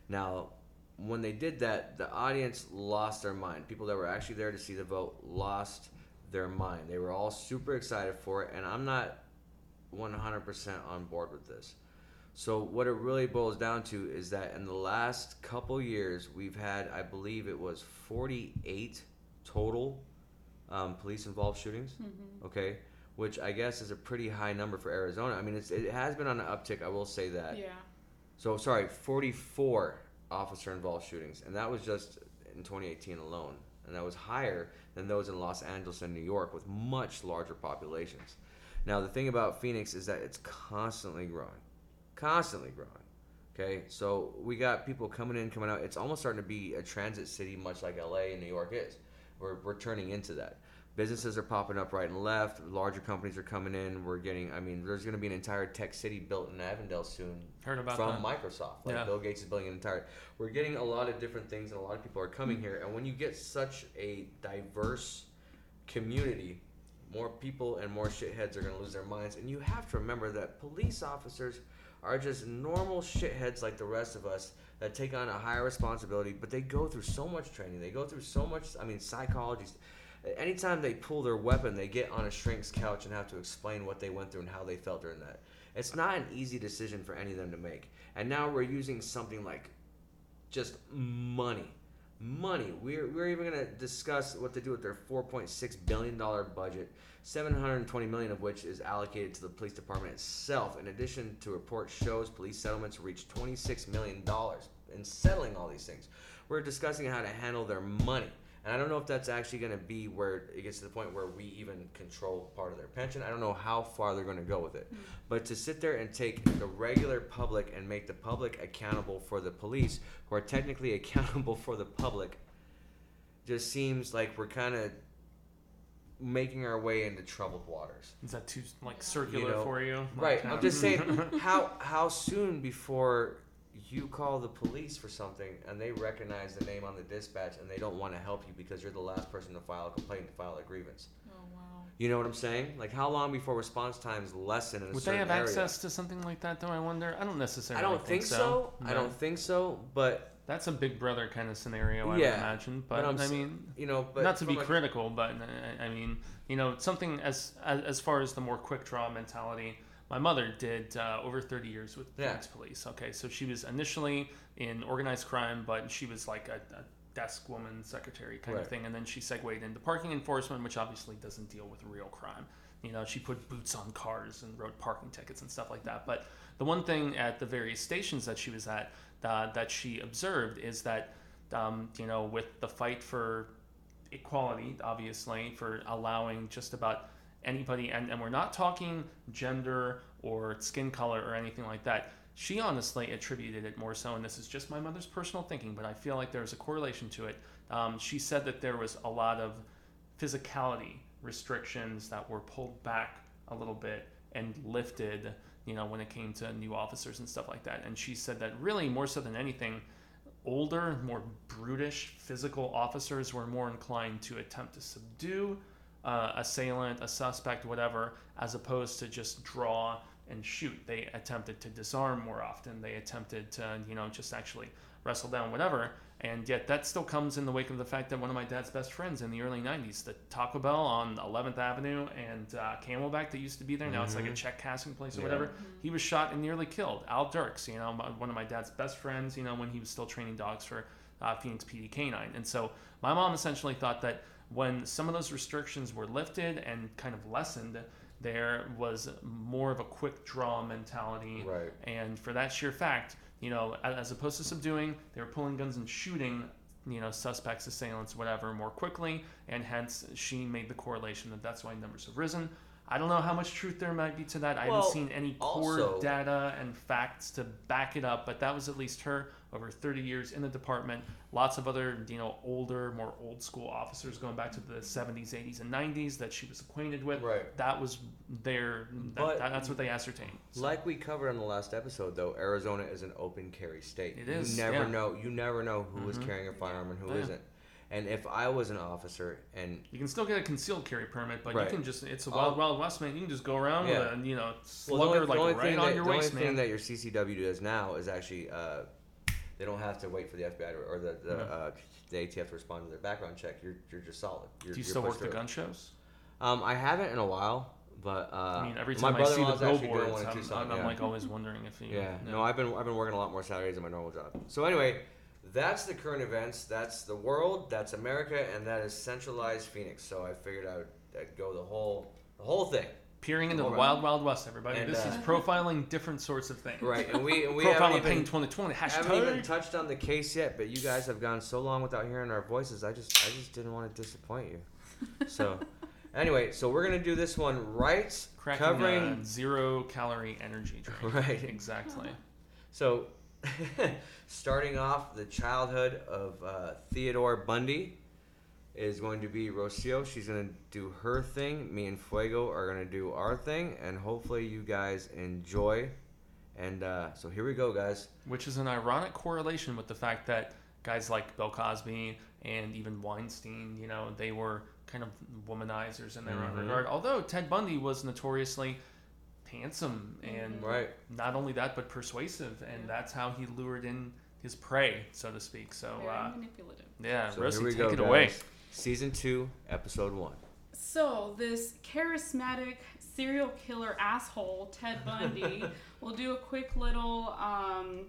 Now, when they did that, the audience lost their mind. People that were actually there to see the vote lost their mind. They were all super excited for it, and I'm not 100% on board with this. So, what it really boils down to is that in the last couple years, we've had, I believe it was 48 total um, police involved shootings. Mm-hmm. okay? Which i guess is a pretty high number for arizona. I mean it's, it has been on an uptick i will say that. Yeah. so sorry 44 officer involved shootings and that was just in 2018 alone. And that was higher than those in los angeles and new york with much larger populations. Now the thing about phoenix is that it's constantly growing constantly growing okay? So we got people coming in coming out. It's almost starting to be a transit city much like la and new york is. We're, we're turning into that. Businesses are popping up right and left. Larger companies are coming in. We're getting i mean there's going to be an entire tech city built in avondale soon Heard about from that. microsoft. Like Yeah. bill gates is building an entire we're getting a lot of different things and a lot of people are coming here. And when you get such a diverse community more people and more shitheads are going to lose their minds. And you have to remember that police officers are just normal shitheads like the rest of us that take on a higher responsibility but they go through so much training. They go through so much i mean psychology. Anytime they pull their weapon they get on a shrink's couch and have to explain what they went through and how they felt during that. It's not an easy decision for any of them to make. And now we're using something like just money money. We're, we're even going to discuss what to do with their 4.6 billion dollar budget 720 million of which is allocated to the police department itself. In addition to report shows police settlements reached 26 million dollars in settling all these things. We're discussing how to handle their money and I don't know if that's actually going to be where it gets to the point where we even control part of their pension. I don't know how far they're going to go with it. Mm-hmm. But to sit there and take the regular public and make the public accountable for the police, who are technically accountable for the public, just seems like we're kind of making our way into troubled waters. Is that too like circular know, for you? Right. I'm just saying how how soon before you call the police for something and they recognize the name on the dispatch and they don't want to help you because you're the last person to file a complaint to file a grievance. Oh wow. You know what I'm saying? Like how long before response times lessen in a Would certain they have area? access to something like that? Though I wonder. I don't necessarily. I don't think so. I but don't think so. But That's a Big Brother kind of scenario, I Yeah, would imagine. but But, I'm I s- mean, you know, but not to be from a- critical, but uh, I mean, you know, something as, as as far as the more quick draw mentality. My mother did uh, over 30 years with Yeah. Phoenix Police. Okay, so she was initially in organized crime, but she was like a, a desk woman, secretary kind Right. of thing, and then she segued into parking enforcement, which obviously doesn't deal with real crime. You know, she put boots on cars and wrote parking tickets and stuff like that. But the one thing at the various stations that she was at uh, that she observed is that, um, you know, with the fight for equality, obviously, for allowing just about anybody, and, and we're not talking gender or skin color or anything like that. She honestly attributed it more so, and this is just my mother's personal thinking, but I feel like there's a correlation to it. Um, she said that there was a lot of physicality restrictions that were pulled back a little bit and lifted, you know, when it came to new officers and stuff like that. And she said that really, more so than anything, older, more brutish physical officers were more inclined to attempt to subdue uh, assailant, a suspect, whatever, as opposed to just draw and shoot. They attempted to disarm more often. They attempted to, you know, just actually wrestle down whatever. And yet, that still comes in the wake of the fact that one of my dad's best friends in the early 90s, the Taco Bell on 11th Avenue and uh, Camelback that used to be there, now it's like a check casting place or Yeah. whatever, he was shot and nearly killed. Al Dirks, you know, my, one of my dad's best friends, you know, when he was still training dogs for uh, Phoenix PD Canine. And so my mom essentially thought that when some of those restrictions were lifted and kind of lessened, there was more of a quick draw mentality. Right. And for that sheer fact, you know, as opposed to subduing, they were pulling guns and shooting, you know, suspects, assailants, whatever, more quickly. And hence, she made the correlation that that's why numbers have risen. I don't know how much truth there might be to that. I Well, haven't seen any core also- data and facts to back it up, but that was at least her over 30 years in the department. Lots of other, you know, older, more old school officers going back to the 70s, 80s, and 90s that she was acquainted with. Right. That was their. That, that's what they ascertained. So- Like we covered on the last episode, though, Arizona is an open carry state. It is, You never yeah. know. You never know who is Mhm. carrying a firearm and who yeah. not And if I was an officer and You can still get a concealed carry permit, but Right. you can just, it's a Oh. wild, wild west, man. You can just go around Yeah. with a, you know, well, the slugger only, like the only right thing on that, your the only waist, thing man. that your CCW does now is actually uh, they don't have to wait for the FBI to, or the the, No. uh, the ATF to respond to their background check. You're you're just solid. You're, Do you still work the gun shows? Um, I haven't in a while, but uh, I mean, every time I see the brother-in-law's actually doing billboards, I'm, I'm, I'm yeah. like always wondering if you. Yeah, know. no, I've been I've been working a lot more Saturdays than my normal job. So anyway, that's the current events. That's the world. That's America, and that is centralized Phoenix. So I figured I would I'd go the whole the whole thing. Peering into the wild, wild west, everybody. And, this uh, is profiling different sorts of things. Right, and we and we haven't profiling pain 2020 haven't even touched on the case yet. But you guys have gone so long without hearing our voices. I just I just didn't want to disappoint you. So anyway, so we're gonna do this one right, Cracking covering uh, zero calorie energy drink. right. Exactly. So, starting off the childhood of uh, Theodore Bundy is going to be Rocio. She's going to do her thing. Me and Fuego are going to do our thing, and hopefully you guys enjoy. And uh, so here we go, guys. Which is an ironic correlation with the fact that guys like Bill Cosby and even Weinstein, you know, they were kind of womanizers in their Mhm. own regard. Although Ted Bundy was notoriously handsome and Right. not only that, but persuasive, and Yeah. that's how he lured in his prey, so to speak. So, Very uh, manipulative. yeah, So Rosie, take go, it guys. away. Season two, episode one. So this charismatic serial killer asshole Ted Bundy we'll do a quick little um,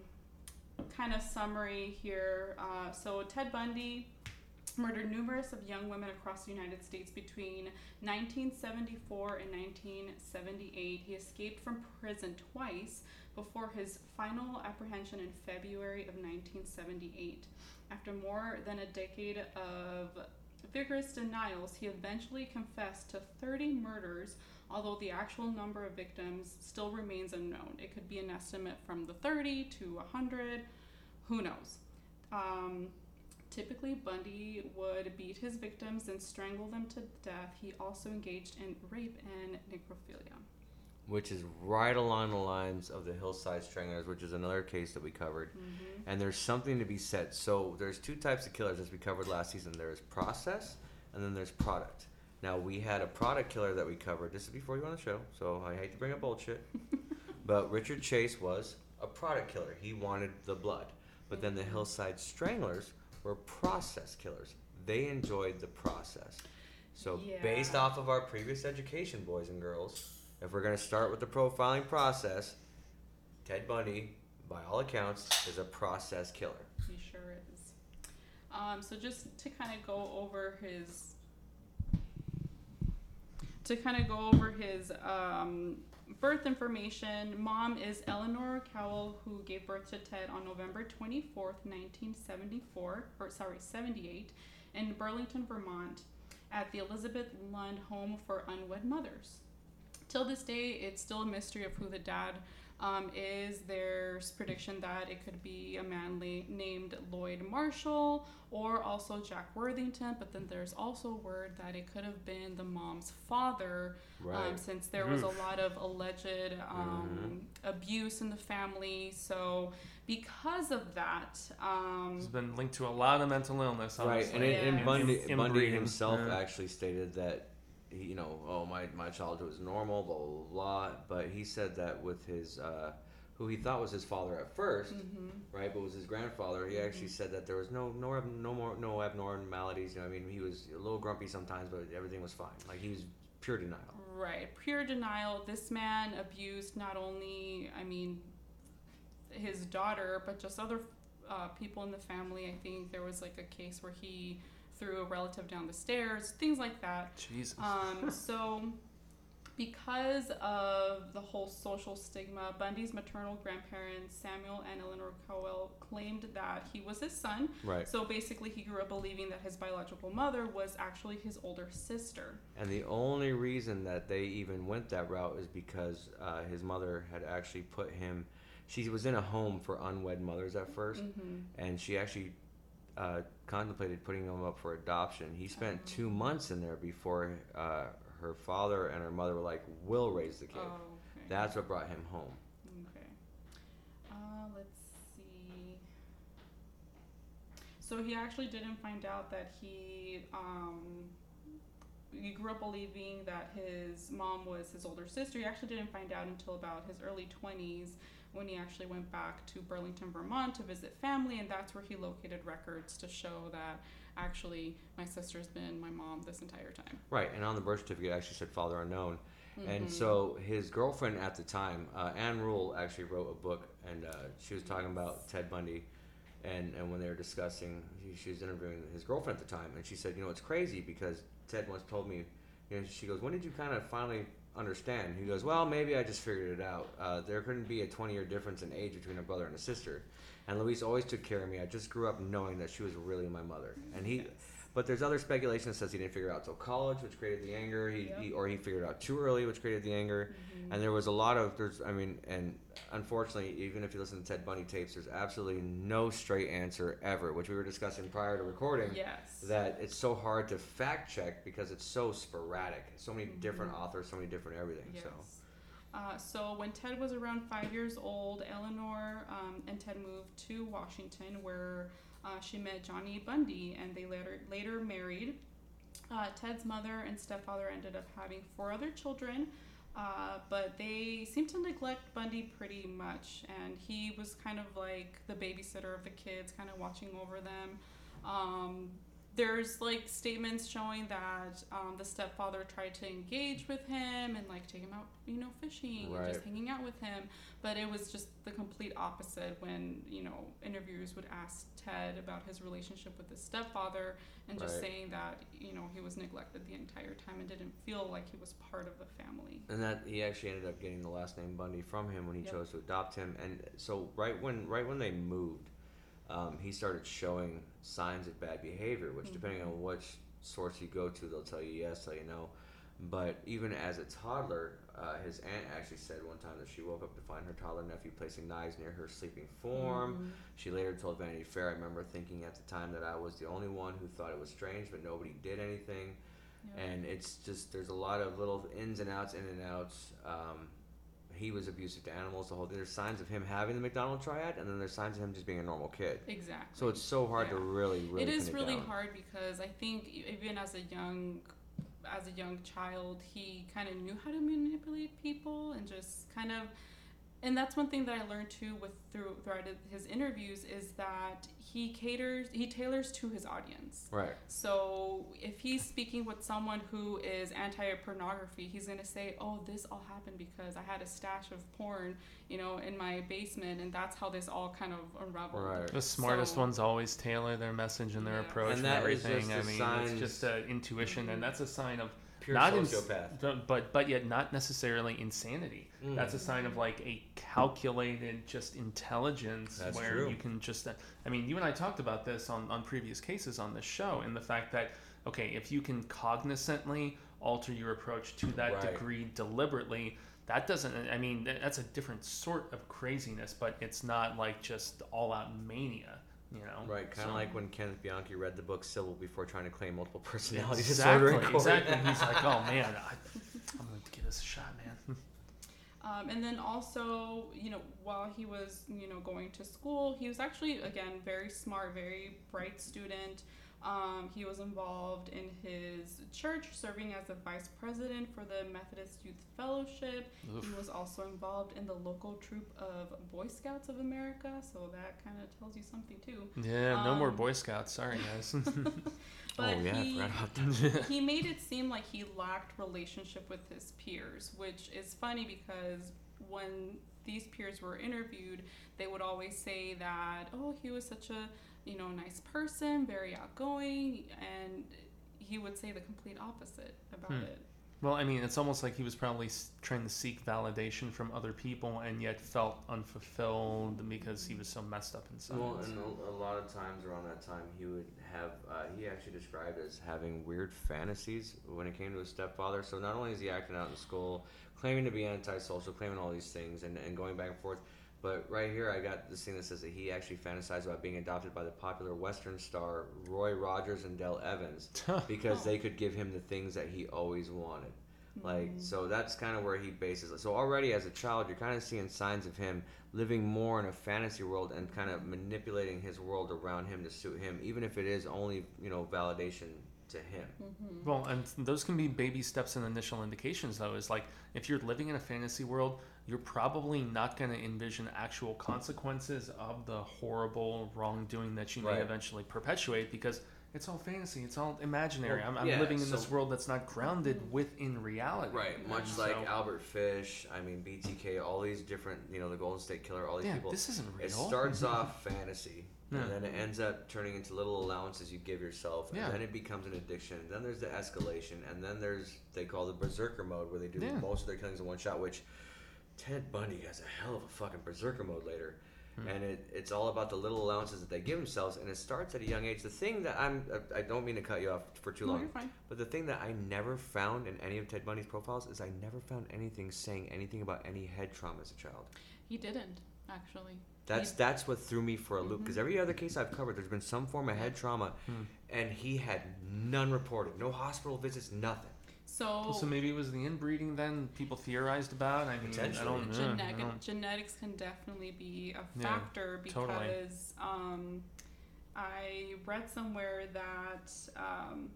kind of summary here. Uh, so Ted Bundy murdered numerous of young women across the United States between 1974 and 1978. He escaped from prison twice before his final apprehension in February of 1978. After more than a decade of vigorous denials, he eventually confessed to 30 murders, although the actual number of victims still remains unknown. It could be an estimate from the 30 to 100, who knows. Um, typically, Bundy would beat his victims and strangle them to death. He also engaged in rape and necrophilia. Which is right along the lines of the Hillside Stranglers, which is another case that we covered. Mm-hmm. And there's something to be said. So there's two types of killers as we covered last season. There's process and then there's product. Now we had a product killer that we covered. This is before you on the show, so I hate to bring up bullshit. but Richard Chase was a product killer. He wanted the blood. But then the Hillside Stranglers were process killers. They enjoyed the process. So based off of our previous education, boys and girls, if we're gonna start with the profiling process, Ted Bundy, by all accounts, is a process killer. He sure is. Um, so just to kind of go over his, to kind of go over his um, birth information. Mom is Eleanor Cowell, who gave birth to Ted on November twenty fourth, nineteen seventy four, or sorry, seventy eight. in Burlington, Vermont, at the Elizabeth Lund Home for Unwed Mothers. Till this day, it's still a mystery of who the dad um, is. There's prediction that it could be a man la- named Lloyd Marshall or also Jack Worthington, but then there's also word that it could have been the mom's father, Right. um, since there was a lot of alleged um, abuse in the family. So, because of that, um, He's been linked to a lot of mental illness. Right, and, it, and Yeah. Bundy, Bundy himself yeah. actually stated that, he, you know, oh my my childhood was normal, blah blah blah. But he said that with his, uh, who he thought was his father at 1st mhm. right, but was his grandfather. He actually said that there was no no no more no abnormalities. You know, I mean, he was a little grumpy sometimes, but everything was fine. Like he was pure denial. Right, pure denial. This man abused not only, I mean, his daughter, but just other uh, people in the family. I think there was like a case where he threw a relative down the stairs, things like that. Jesus. Um, so, because of the whole social stigma, Bundy's maternal grandparents, Samuel and Eleanor Cowell, claimed that he was his son. Right. So basically, he grew up believing that his biological mother was actually his older sister. And the only reason that they even went that route is because uh, his mother had actually put him. She was in a home for unwed mothers at 1st Mm-hmm. and she actually uh, contemplated putting him up for adoption. He spent Oh. two months in there before uh, her father and her mother were like, "We'll raise the kid." Oh, okay. That's what brought him home. Okay. Uh, let's see. So he actually didn't find out that he um, he grew up believing that his mom was his older sister. He actually didn't find out until about his early twenties when he actually went back to Burlington, Vermont to visit family, and that's where he located records to show that actually my sister's been my mom this entire time. Right, and on the birth certificate, it actually said father unknown. And Mhm. so his girlfriend at the time, uh, Ann Rule, actually wrote a book, and uh, she was talking about Ted Bundy. And, and when they were discussing, she, she was interviewing his girlfriend at the time, and she said, you know, it's crazy because Ted once told me, you know, she goes, when did you kind of finally understand? He goes, well, maybe I just figured it out. Uh, there couldn't be a 20 year difference in age between a brother and a sister. And Louise always took care of me. I just grew up knowing that she was really my mother. And he, Yes. But there's other speculation that says he didn't figure it out till college, which created the anger. He, Yep. he or he figured it out too early, which created the anger. Mhm. And there was a lot of there's I mean, and unfortunately, even if you listen to Ted Bundy tapes, there's absolutely no straight answer ever, which we were discussing prior to recording. Yes. That it's so hard to fact check because it's so sporadic. So many different Mhm. authors, so many different everything. Yes. So Uh, so when Ted was around five years old, Eleanor um, and Ted moved to Washington, where uh, she met Johnny Bundy, and they later later married. Uh, Ted's mother and stepfather ended up having four other children, uh, but they seemed to neglect Bundy pretty much, and he was kind of like the babysitter of the kids, kind of watching over them. Um, there's like statements showing that um, the stepfather tried to engage with him and like take him out, you know, fishing and just hanging out with him. But it was just the complete opposite when you know interviewers would ask Ted about his relationship with his stepfather and just Right. saying that you know he was neglected the entire time and didn't feel like he was part of the family. and that he actually ended up getting the last name Bundy from him when he Yep. chose to adopt him. And so right when right when they moved, um, he started showing signs of bad behavior. Which, depending Mm-hmm. on which source you go to, they'll tell you yes, tell you no. But even as a toddler, uh, his aunt actually said one time that she woke up to find her toddler nephew placing knives near her sleeping form. Mhm. She later told Vanity Fair, I remember thinking at the time that I was the only one who thought it was strange, but nobody did anything Yeah. and it's just there's a lot of little ins and outs, in and outs. Um, he was abusive to animals. The whole there's signs of him having the McDonald triad, and then there's signs of him just being a normal kid. exactly. So it's so hard to Yeah. really, really. it is really down. hard because I think even as a young as a young child, he kind of knew how to manipulate people and just kind of and that's one thing that I learned too with through throughout his interviews is that he caters he tailors to his audience. Right. So if he's speaking with someone who is anti-pornography, he's gonna say, "Oh, this all happened because I had a stash of porn, you know, in my basement, and that's how this all kind of unraveled." Right. The smartest So- ones always tailor their message and their Yeah. approach And and, everything. I mean, it's just uh, intuition, Mhm. and that's a sign of Pure not in, sociopath. but- but but yet not necessarily insanity. Mm. That's a sign of like a calculated just intelligence That's where true. you can just. uh, I mean, you and I talked about this on on previous cases on this show, and the fact that okay, if you can cognizantly alter your approach to that Right. degree deliberately. That doesn't. I mean, that's a different sort of craziness, but it's not like just all out mania, you know. Right, kind of So- like when Kenneth Bianchi read the book Sybil before trying to claim multiple personality exactly, disorder in exactly. He's like, oh man, I, I'm going to give this a shot, man. Um, and then also, you know, while he was, you know, going to school, he was actually, again, very smart, very bright student. Um, he was involved in his church, serving as a vice president for the Methodist Youth Fellowship. He was also involved in the local troop of Boy Scouts of America, so that kind of tells you something too. Yeah, no more Um, Boy Scouts. Sorry, guys. But oh yeah, he, I forgot about that. he made it seem like he lacked relationship with his peers, which is funny because when these peers were interviewed, they would always say that, oh, he was such a you know nice person, very outgoing, and he would say the complete opposite about Hmm. it. well, I mean, it's almost like he was probably trying to seek validation from other people, and yet felt unfulfilled because he was so messed up inside. Well, and a, a lot of times around that time, he would have. Uh, he actually described as having weird fantasies when it came to his stepfather. So not only is he acting out in school, claiming to be antisocial, claiming all these things, and, and going back and forth. But right here, I got this thing that says that he actually fantasized about being adopted by the popular Western star Roy Rogers and Dale Evans because they could give him the things that he always wanted. Like Mm. so that's kind of where he bases it. So already as a child, you're kind of seeing signs of him living more in a fantasy world and kind of manipulating his world around him to suit him, even if it is only you know validation to him. Mm-hmm. Well, and those can be baby steps and initial indications, though. Is like if you're living in a fantasy world, you're probably not going to envision actual consequences of the horrible wrongdoing that you may Right. eventually perpetuate because it's all fantasy, it's all imaginary. Well, I'm, I'm yeah, living in this world that's not grounded within reality. Right, much So- like Albert Fish. I mean BTK. All these different you know the Golden State Killer. All these Yeah, people. this isn't real. It starts off fantasy, Yeah. and then it ends up turning into little allowances you give yourself, and Yeah. then it becomes an addiction. And then there's the escalation, and then there's they call the berserker mode where they do most of their killings in one shot. Which Ted Bundy has a hell of a fucking berserker mode later, Hmm. and it, it's all about the little allowances that they give themselves, and it starts at a young age. The thing that I'm I don't mean to cut you off for too No, long. you're fine. But the thing that I never found in any of Ted Bundy's profiles is I never found anything saying anything about any head trauma as a child. He didn't actually. That's that's what threw me for a loop because Mhm. every other case I've covered, there's been some form of head trauma, Hmm. and he had none reported, no hospital visits, nothing. So, so maybe it was the inbreeding then people theorized about. I mean, I Potentially. don't know. I Genetic, don't- genetics can definitely be a Yeah, factor totally. because um, I read somewhere that um,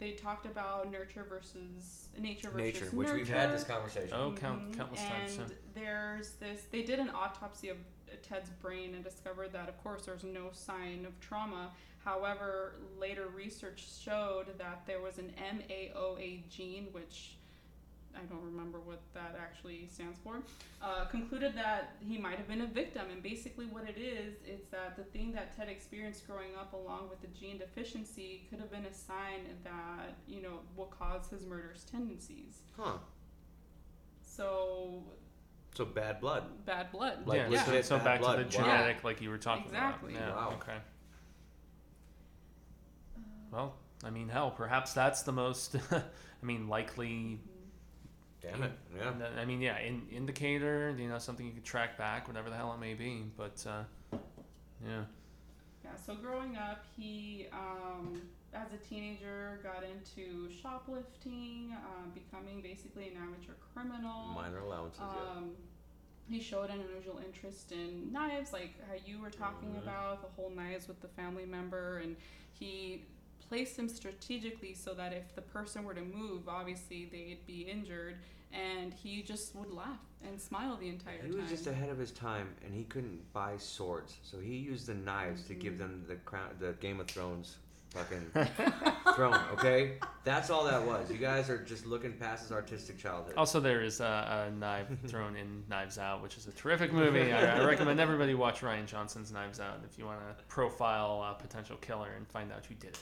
they talked about nurture versus nature versus Nature, which we've had this conversation. Oh, count, Mhm. countless and times. Yeah. there's this. They did an autopsy of Ted's brain and discovered that, of course, there's no sign of trauma. However, later research showed that there was an MAOA gene, which I don't remember what that actually stands for, uh, concluded that he might have been a victim. And basically, what it is, is that the thing that Ted experienced growing up, along with the gene deficiency, could have been a sign that, you know, will cause his murderous tendencies. Huh. So, So bad blood. bad blood. Like yeah, so, so back blood. to the Wow. genetic, like you were talking Exactly. about. Yeah, Wow. okay. Well, I mean, hell, perhaps that's the most, I mean, likely. Damn it. Yeah. I mean, yeah, in, indicator, you know, something you could track back, whatever the hell it may be. But, uh, yeah. Yeah, so growing up, he, um, as a teenager, got into shoplifting, um, becoming basically an amateur criminal. Minor allowances. yeah. Um, he showed an unusual interest in knives, like how you were talking Mhm. about the whole knives with the family member, and he placed them strategically so that if the person were to move, obviously they'd be injured, and he just would laugh and smile the entire He time. He was just ahead of his time, and he couldn't buy swords, so he used the knives to give Mhm. them the crown, the Game of Thrones fucking throne. Okay, that's all that was. You guys are just looking past his artistic childhood. Also, there is a, a knife thrown in Knives Out, which is a terrific movie. I, I recommend everybody watch Rian Johnson's Knives Out if you want to profile a potential killer and find out who did it.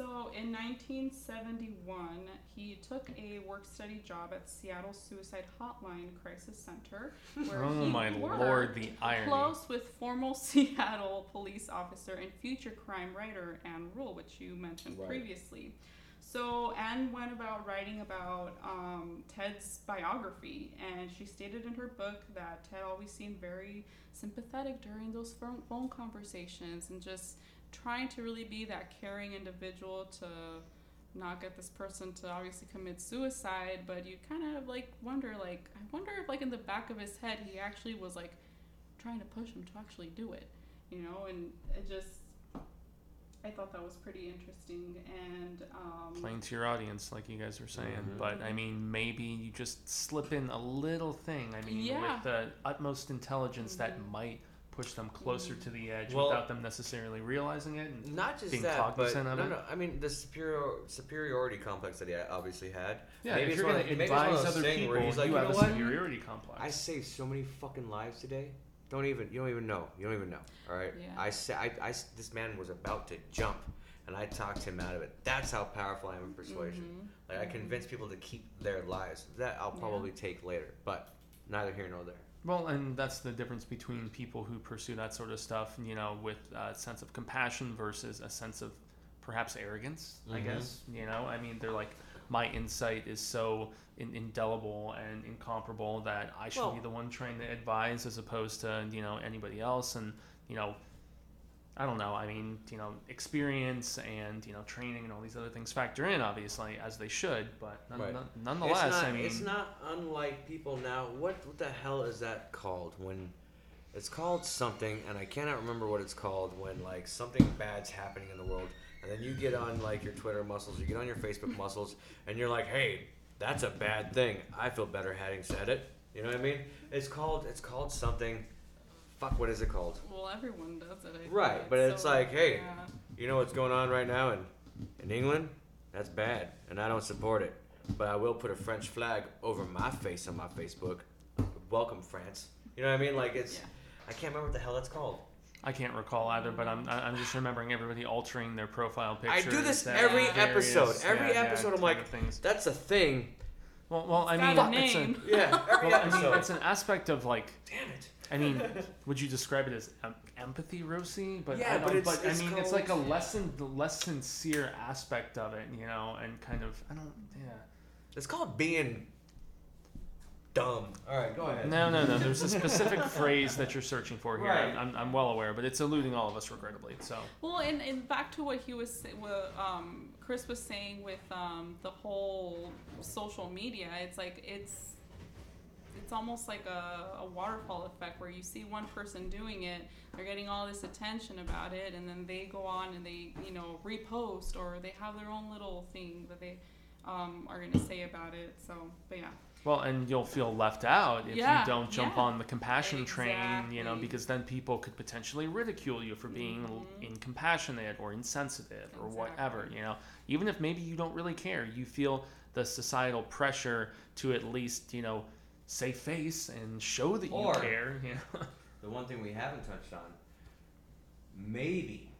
So in 1971, he took a work study job at Seattle Suicide Hotline Crisis Center, where Oh he my worked lord, the irony. close with former Seattle police officer and future crime writer Ann Rule, which you mentioned Right. previously. So Ann went about writing about um, Ted's biography, and she stated in her book that Ted always seemed very sympathetic during those phone conversations and just trying to really be that caring individual to not get this person to obviously commit suicide but you kind of like wonder like i wonder if like in the back of his head he actually was like trying to push him to actually do it you know and it just i thought that was pretty interesting and um playing to your audience, like you guys were saying. Mhm. But I mean, maybe you just slip in a little thing. I mean, Yeah. with the utmost intelligence that Mhm. might push them closer to the edge Well- without them necessarily realizing it. And Not just being that, but cognizant no, it? no. I mean, the superior superiority complex that he obviously had. yeah, Maybe if it's you're one going of- to maybe it's one of advise those other things people, where he's like, you "You have know a what? superiority complex. I saved so many fucking lives today. Don't even you don't even know. You don't even know. All right. Yeah. I said I, I this man was about to jump, and I talked him out of it. That's how powerful I am in persuasion. mhm, Like I convince people to keep their lives. That I'll Yeah. probably take later, but neither here nor there. Well, and that's the difference between people who pursue that sort of stuff, you know, with a sense of compassion versus a sense of perhaps arrogance, I Mhm. guess. You know, I mean, they're like, my insight is so in- indelible and incomparable that I should Well- be the one trying to advise as opposed to, you know, anybody else. And, you know, I don't know. I mean, you know, experience and, you know, training and all these other things factor in, obviously, as they should. But none, Right. none- nonetheless, it's not, I mean. it's not unlike people now. What what the hell is that called? When it's called something, and I cannot remember what it's called. When like something bad's happening in the world, and then you get on like your Twitter muscles, you get on your Facebook muscles, and you're like, hey, that's a bad thing. I feel better having said it. You know what I mean? It's called it's called something. Fuck, what is it called? well everyone does it I think. Right, but it's so, like, hey, yeah. You know what's going on right now in in England? That's bad, and I don't support it. But I will put a French flag over my face on my Facebook. Welcome, France. You know what I mean? Like it's. Yeah. I can't remember what the hell that's called. I can't recall either, but I'm I- I'm just remembering everybody altering their profile I do this every various- episode. Every yeah, yeah, episode, I'm like, things. That's a thing. Well, well, I It's mean, a it's a. Yeah, every well, I mean, episode. it's an aspect of like, Damn it. I mean, would you describe it as em- empathy, Rosie? But Yeah, I, but don't- it's- but I it's mean, it's like a called- less than the less sincere aspect of it, you know, and kind of I don't, yeah. It's called being dumb. All right, go ahead. No, no, no. There's a specific phrase that you're searching for here. Right. I'm, I'm, I'm well aware, but it's eluding all of us regrettably. So. Well, and, and back to what he was, what um, Chris was saying with um, the whole social media. It's like it's it's almost like a, a waterfall effect where you see one person doing it, they're getting all this attention about it, and then they go on and they you know repost or they have their own little thing that they um, are gonna say about it. So, but yeah. Well, and you'll feel left out if Yeah, you don't jump yeah. on the compassion train, you know, because then people could potentially ridicule you for being Mhm. incompassionate or insensitive or whatever, you know. Even if maybe you don't really care, you feel the societal pressure to at least, you know, save face and show that you Or- care, you know. The one thing we haven't touched on, maybe,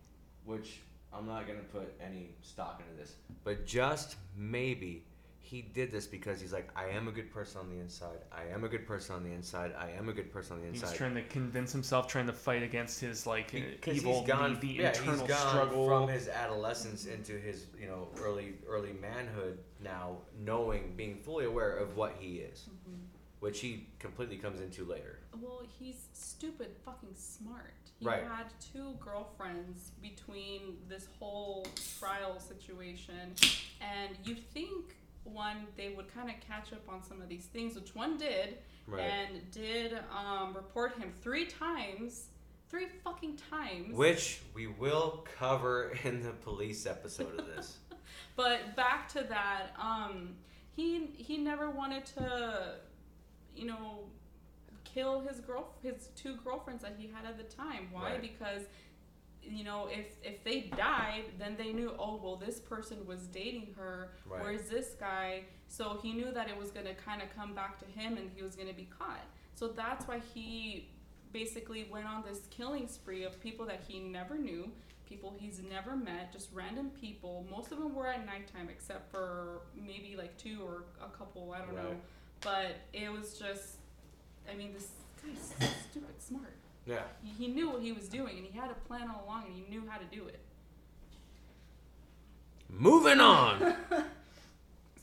which I'm not gonna put any stock into this, but just maybe he did this because he's like, I am a good person on the inside. I am a good person on the inside. I am a good person on the inside. He's trying to convince himself, trying to fight against his like because uh, evil, he's gone, the, the yeah, internal he's gone struggle. from his adolescence into his, you know, early early manhood. Now, knowing, being fully aware of what he is, mm-hmm. Which he completely comes into later. Well, he's stupid, fucking smart. He Right. had two girlfriends between this whole trial situation, and you think one they would kind of catch up on some of these things, which one did, Right. and did um, report him three times, three fucking times. Which we will cover in the police episode of this. But back to that, um, he he never wanted to, you know, kill his girl his two girlfriends that he had at the time. Why? Right. Because you know, if if they died, then they knew, oh well, this person was dating her. Right. Where's this guy? So he knew that it was gonna kind of come back to him, and he was gonna be caught. So that's why he basically went on this killing spree of people that he never knew, people he's never met, just random people. Most of them were at nighttime, except for maybe like two or a couple. I don't know. Right. But it was just, I mean, this guy's stupid smart. Yeah. He, he knew what he was doing, and he had a plan all along, and he knew how to do it. Moving on.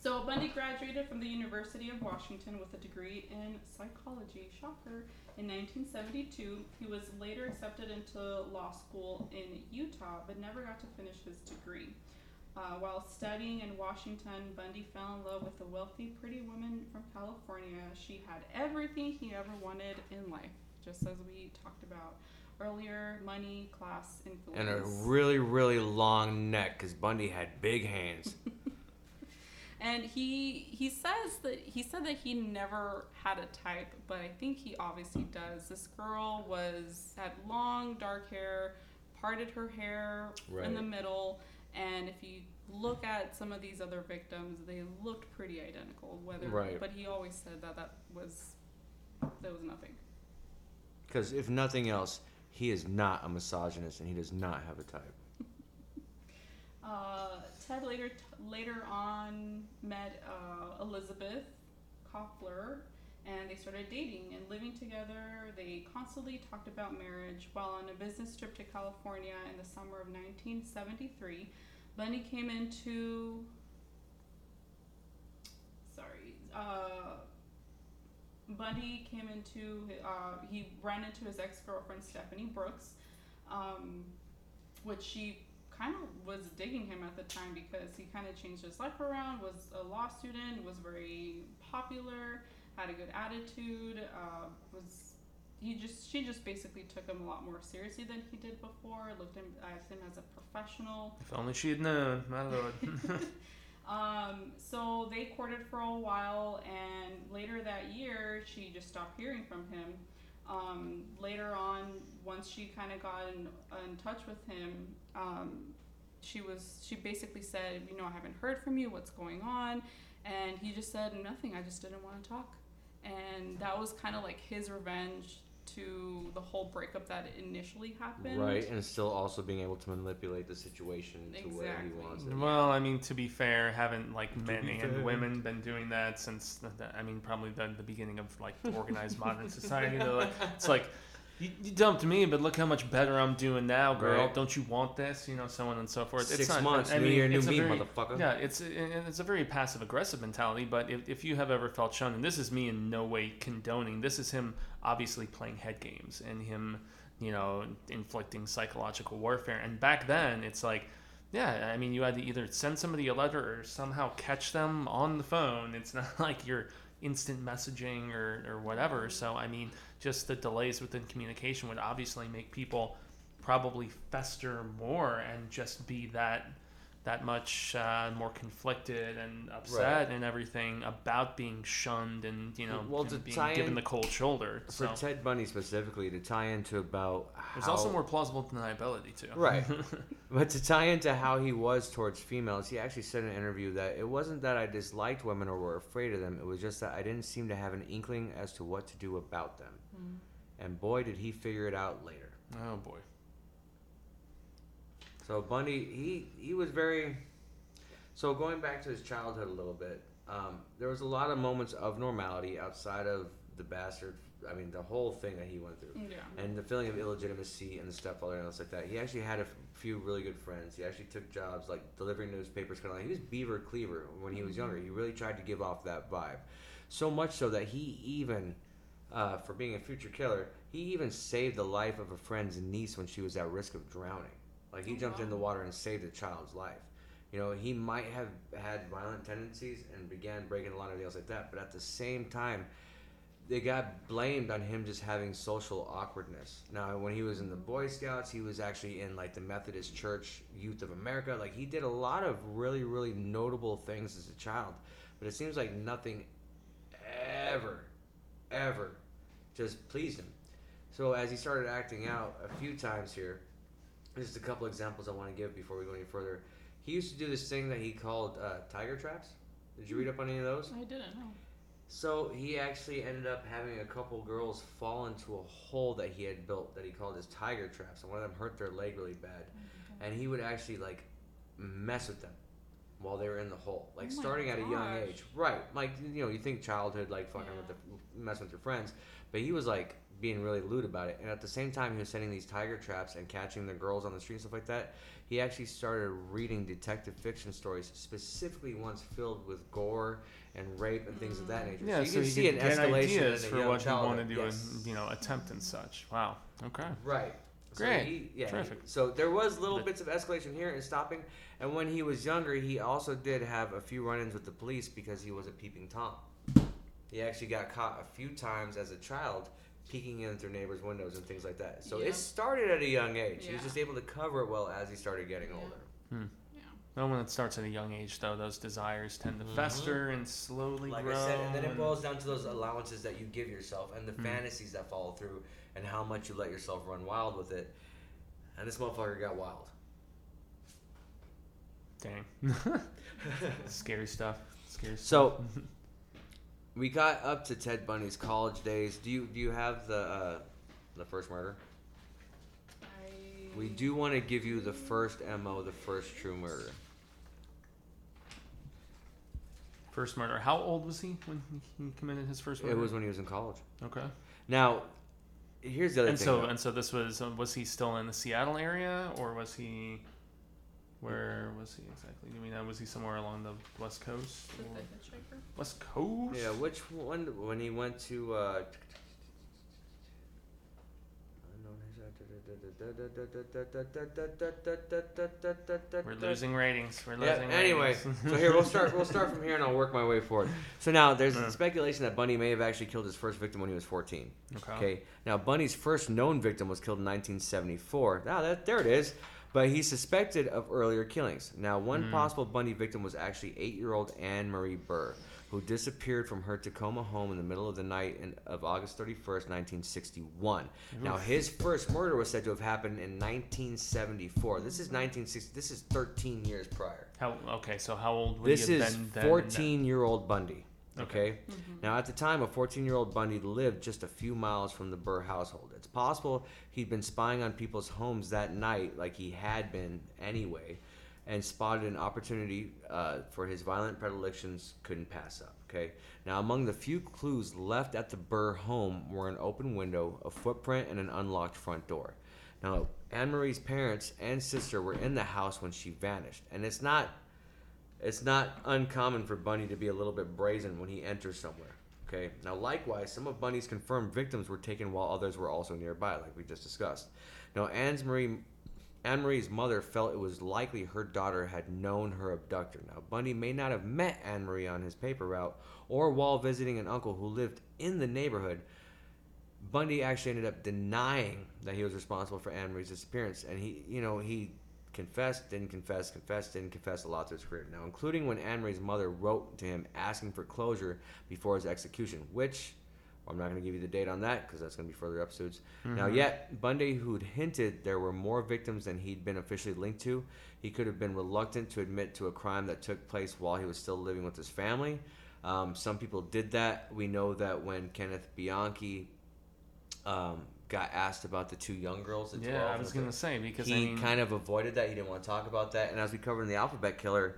So Bundy graduated from the University of Washington with a degree in psychology. Shocker. In 1972, he was later accepted into law school in Utah, but never got to finish his degree. Uh, while studying in Washington, Bundy fell in love with a wealthy, pretty woman from California. She had everything he ever wanted in life, just as we talked about earlier money, class, influence. and a really, really long neck because Bundy had big hands. And he he says that he said that he never had a type, but I think he obviously does. This girl was had long dark hair, parted her hair in the middle, and if you look at some of these other victims, they looked pretty identical. Whether Right. but he always said that that was that was nothing. Because if nothing else, he is not a misogynist and he does not have a type. Uh, Ted later later on met uh, Elizabeth Kloepfer, and they started dating and living together. They constantly talked about marriage. While on a business trip to California in the summer of 1973, Bundy came into sorry. Uh, Bundy came into uh, he ran into his ex girlfriend Stephanie Brooks, um, which she kind of was digging him at the time because he kind of changed his life around. Was a law student, was very popular, had a good attitude. Uh, was he just she just basically took him a lot more seriously than he did before. Looked him at him as a professional. If only she had known, my lord. Um, so they courted for a while, and later that year, she just stopped hearing from him. Um, later on, once she kind of got in, in touch with him, um, she was she basically said, you know, I haven't heard from you. What's going on? And he just said nothing. I just didn't want to talk, and that was kind of like his revenge to the whole breakup that initially happened. Right, and still also being able to manipulate the situation to where he Exactly. wants it. well, I mean, to be fair, haven't like men and fair. women been doing that since? The, the- I mean, probably the, the beginning of like organized modern society. They're it's like. You, you dumped me, but look how much better I'm doing now, girl. Right. Don't you want this? You know, so on and so forth. Six it's not, months, I new mean, year, new me, very- motherfucker. Yeah, it's it's a very passive aggressive mentality. But if, if you have ever felt shown, and this is me in no way condoning, this is him obviously playing head games and him, you know, inflicting psychological warfare. And back then, it's like, yeah, I mean, you had to either send somebody a letter or somehow catch them on the phone. It's not like you're instant messaging or, or whatever. Mm-hmm. So I mean, just the delays within communication would obviously make people probably fester more and just be that that much uh, more conflicted and upset and everything about being shunned and you know Well, and being given in- the cold shoulder. For So Ted Bundy specifically, to tie into about there's also more plausible deniability too. Right. But to tie into how he was towards females, he actually said in an interview that it wasn't that I disliked women or were afraid of them. It was just that I didn't seem to have an inkling as to what to do about them. And boy, did he figure it out later. Oh boy. So Bundy, he he was very. So going back to his childhood a little bit, um, there was a lot of moments of normality outside of the bastard. I mean, the whole thing that he went through. Yeah. and the feeling of illegitimacy and the stepfather and else like that. He actually had a f- few really good friends. He actually took jobs like delivering newspapers, kind of like he was Beaver Cleaver when he was younger. He really tried to give off that vibe, so much so that he even, uh, for being a future killer, he even saved the life of a friend's niece when she was at risk of drowning. Like he Oh, jumped in the water and saved a child's life. You know, he might have had violent tendencies and began breaking a lot of deals like that, but at the same time, they got blamed on him just having social awkwardness. Now, when he was in the Boy Scouts, he was actually in like the Methodist Church Youth of America. Like he did a lot of really, really notable things as a child, but it seems like nothing ever, ever just pleased him. So as he started acting out a few times here, just a couple examples I want to give before we go any further. He used to do this thing that he called uh, tiger traps. Did you read up on any of those? I didn't know. So he actually ended up having a couple girls fall into a hole that he had built that he called his tiger traps, and one of them hurt their leg really bad. and he would actually like mess with them while they were in the hole, like Oh starting at a young age. Right, like you know, you think childhood, like fucking with the messing with your friends, but he was like being really lewd about it. And at the same time, he was setting these tiger traps and catching the girls on the street and stuff like that. He actually started reading detective fiction stories, specifically ones filled with gore and rape and things of that mm. nature. Yeah, you so can he see an get escalation ideas in for young what he childhood. wanted to, Yes. you know, attempt and such. Wow. Okay. Right. So Great. he- yeah. Terrific. So there was little bits of escalation here and stopping. And when he was younger, he also did have a few run-ins with the police because he was a peeping tom. He actually got caught a few times as a child peeking in through neighbors' windows and things like that. So Yeah. it started at a young age. He was just able to cover it well as he started getting Yeah. older. Yeah. Well, when it starts at a young age, though, those desires tend to Mhm. fester and slowly Like grow. Like I said, and then it boils down to those allowances that you give yourself and the Hmm. fantasies that follow through and how much you let yourself run wild with it. And this motherfucker got wild. Dang. Scary stuff. Scary stuff. So we got up to Ted Bundy's college days. Do you do you have the uh, the first murder? I, We do want to give you the first mo, the first true murder. First murder. How old was he when he- he committed his first It murder? was when he was in college. okay. Now, here's the other And thing. so though. and so this was uh, was he still in the Seattle area or was he where was he exactly? Do mean know was he somewhere along the west coast? With or- the hitchhiker. West coast? yeah, which one? When he went to. Uh, We're losing ratings. We're Yeah. losing Anyway, ratings. so here we'll start. We'll start from here, and I'll work my way forward. So now there's Yeah. speculation that Bundy may have actually killed his first victim when he was 14. okay. Okay. Now Bundy's first known victim was killed in 1974. Now that there it is. But he's suspected of earlier killings. Now, one Hmm. possible Bundy victim was actually eight-year-old Ann Marie Burr, who disappeared from her Tacoma home in the middle of the night in, of August 31st, 1961. Now, his first murder was said to have happened in 1974. This is 1960. This is 13 years prior. How okay? So how old would This he have is been then? and 14 year old Bundy. Okay. Okay. Now, at the time, a 14 year old Bundy lived just a few miles from the Burr household. It's possible he'd been spying on people's homes that night, like he had been anyway, and spotted an opportunity uh, for his violent predilections couldn't pass up. Okay. Now, among the few clues left at the Burr home were an open window, a footprint, and an unlocked front door. Now, Ann Marie's parents and sister were in the house when she vanished, and it's not it's not uncommon for Bundy to be a little bit brazen when he enters somewhere. Okay. Now, likewise, some of Bundy's confirmed victims were taken while others were also nearby, like we just discussed. Now, Ann's Marie, Ann Marie's mother felt it was likely her daughter had known her abductor. Now, Bundy may not have met Ann Marie on his paper route or while visiting an uncle who lived in the neighborhood. Bundy actually ended up denying that he was responsible for Ann Marie's disappearance, and he, you know, he confessed, didn't confess, confessed, didn't confess a lot to his career. Now, including when Ann Marie's mother wrote to him asking for closure before his execution, which I'm not going to give you the date on that because that's going to be further episodes. Now, Mhm. yet Bundy, who'd hinted there were more victims than he'd been officially linked to, he could have been reluctant to admit to a crime that took place while he was still living with his family. Um, some people did that. We know that when Kenneth Bianchi um, got asked about the two young girls, 12 Yeah, I was gonna say because he I mean, kind of avoided that. He didn't want to talk about that. And as we covered in the Alphabet Killer,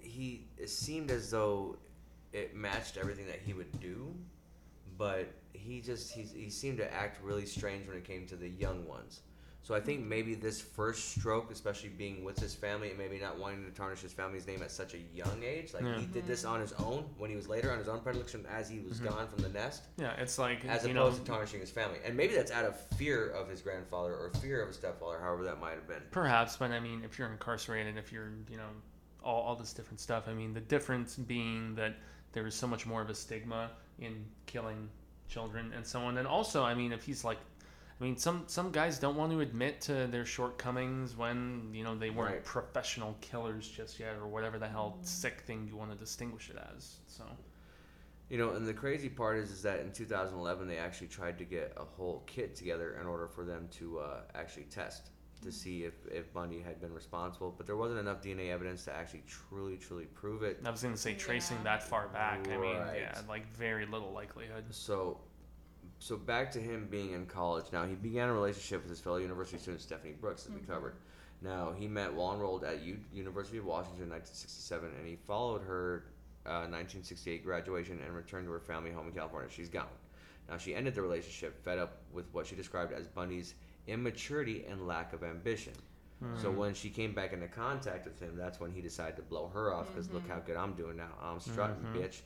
he it seemed as though it matched everything that he would do, but he just he, he seemed to act really strange when it came to the young ones. So I think maybe this first stroke, especially being with his family and maybe not wanting to tarnish his family's name at such a young age, like Yeah. he did this on his own when he was later on his own predilection as he was Mhm. gone from the nest yeah, it's like as you opposed know, to tarnishing his family. And maybe that's out of fear of his grandfather or fear of his stepfather, however that might have been. Perhaps, but I mean, if you're incarcerated, if you're, you know, all, all this different stuff, I mean, the difference being that there is so much more of a stigma in killing children and so on. And also, I mean, if he's like, I mean, some some guys don't want to admit to their shortcomings when you know they weren't Right. professional killers just yet, or whatever the hell sick thing you want to distinguish it as. So You know, and the crazy part is, is that in 2011 they actually tried to get a whole kit together in order for them to uh, actually test to see if, if Bundy had been responsible, but there wasn't enough DNA evidence to actually truly, truly prove it. I was gonna say tracing Yeah. that far back. I mean, yeah, like very little likelihood. So, so back to him being in college. Now he began a relationship with his fellow university student Stephanie Brooks, as we covered. Now he met while enrolled at U- University of Washington in 1967, and he followed her uh, 1968 graduation and returned to her family home in California. She's gone. Now she ended the relationship, fed up with what she described as Bundy's immaturity and lack of ambition. So mm-hmm. when she came back into contact with him, that's when he decided to blow her off because look how mm-hmm. good I'm doing now. I'm strutting, mm-hmm. bitch.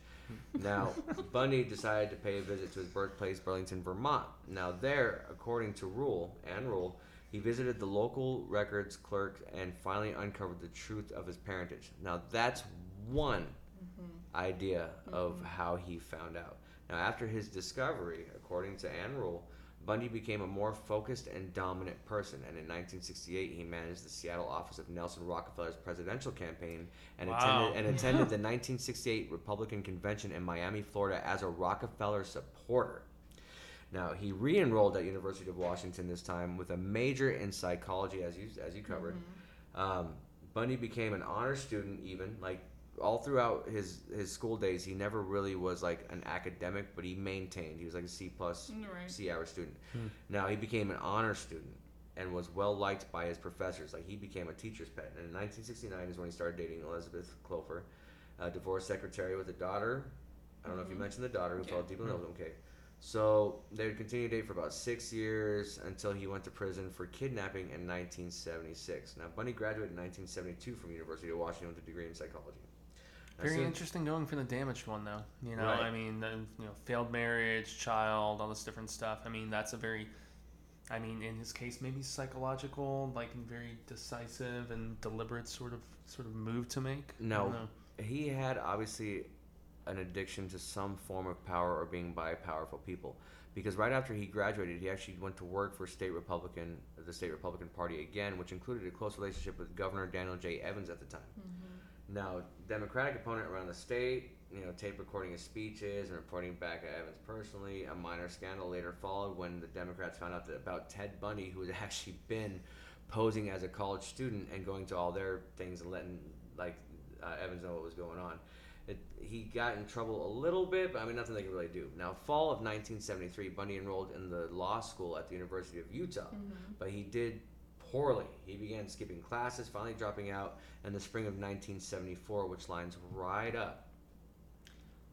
Now Bundy decided to pay a visit to his birthplace, Burlington, Vermont. Now there, according to rule and rule, he visited the local records clerk and finally uncovered the truth of his parentage. Now that's one idea of how he found out. Now, after his discovery, according to Ann Rule, Bundy became a more focused and dominant person, and in 1968 he managed the Seattle office of Nelson Rockefeller's presidential campaign and Wow. attended and attended the 1968 Republican convention in Miami, Florida, as a Rockefeller supporter. Now he re-enrolled at University of Washington this time with a major in psychology, as you as you covered. Um, Bundy became an honor student, even like all throughout his his school days. He never really was like an academic, but he maintained. He was like a C plus, mm, Right. C hour student. Hmm. Now he became an honor student and was well liked by his professors. Like he became a teacher's pet. And in 1969 is when he started dating Elizabeth Kloepfer, a divorce secretary with a daughter. I don't know if you mm-hmm. mentioned the daughter who Yeah. fell deeply in love hmm. with him. Okay. So they would continue to date for about six years until he went to prison for kidnapping in 1976. Now Bundy graduated in 1972 from University of Washington with a degree in psychology. Now, Very soon- interesting going for the damaged one, though. You know, Right. I mean, the, you know, failed marriage, child, all this different stuff. I mean, that's a very, I mean, in his case, maybe psychological, like a very decisive and deliberate sort of sort of move to make. No. he had obviously an addiction to some form of power or being by powerful people because right after he graduated he actually went to work for state republican the state republican party again which included a close relationship with governor daniel j evans at the time mm-hmm. Now democratic opponent around the state you know tape recording his speeches and reporting back at evans personally a minor scandal later followed when the democrats found out that about ted bundy who had actually been posing as a college student and going to all their things and letting like uh, Evans know what was going on. It, he got in trouble a little bit, but I mean nothing they could really do. Now, fall of 1973, Bundy enrolled in the law school at the University of Utah, but he did poorly. He began skipping classes, finally dropping out in the spring of 1974, which lines right up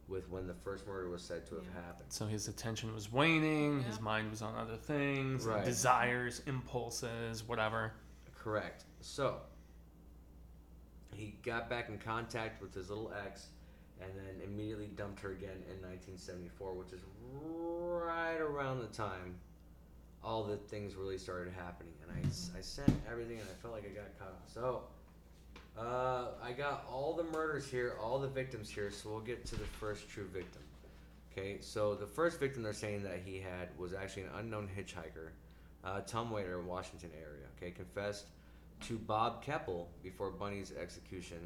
with when the first murder was said to have happened. So his attention was waning. His mind was on other things, Right. desires, impulses, whatever. Correct. So he got back in contact with his little ex, and then immediately dumped her again in 1974, which is right around the time all the things really started happening. And I, I sent everything, and I felt like I got caught. So uh, I got all the murders here, all the victims here. So we'll get to the first true victim. Okay, so the first victim they're saying that he had was actually an unknown hitchhiker, uh, Tumwater, Washington area. Okay, confessed to Bob Keppel before Bundy's execution.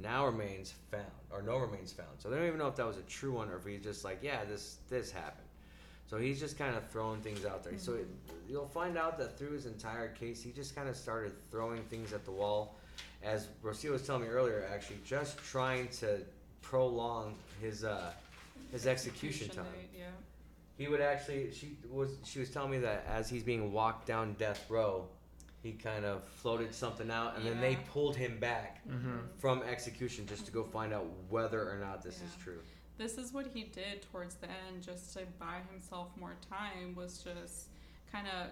Now remains found, or no remains found. So they don't even know if that was a true one or if he's just like, yeah, this this happened. So he's just kind of throwing things out there. So it, you'll find out that through his entire case, he just kind of started throwing things at the wall. As Rocio was telling me earlier, actually, just trying to prolong his uh, his execution time date, yeah. he would actually she was she was telling me that as he's being walked down death row he kind of floated something out and then they pulled him back Mm-hmm. from execution just to go find out whether or not this is true This is what he did towards the end, just to buy himself more time, was just kind of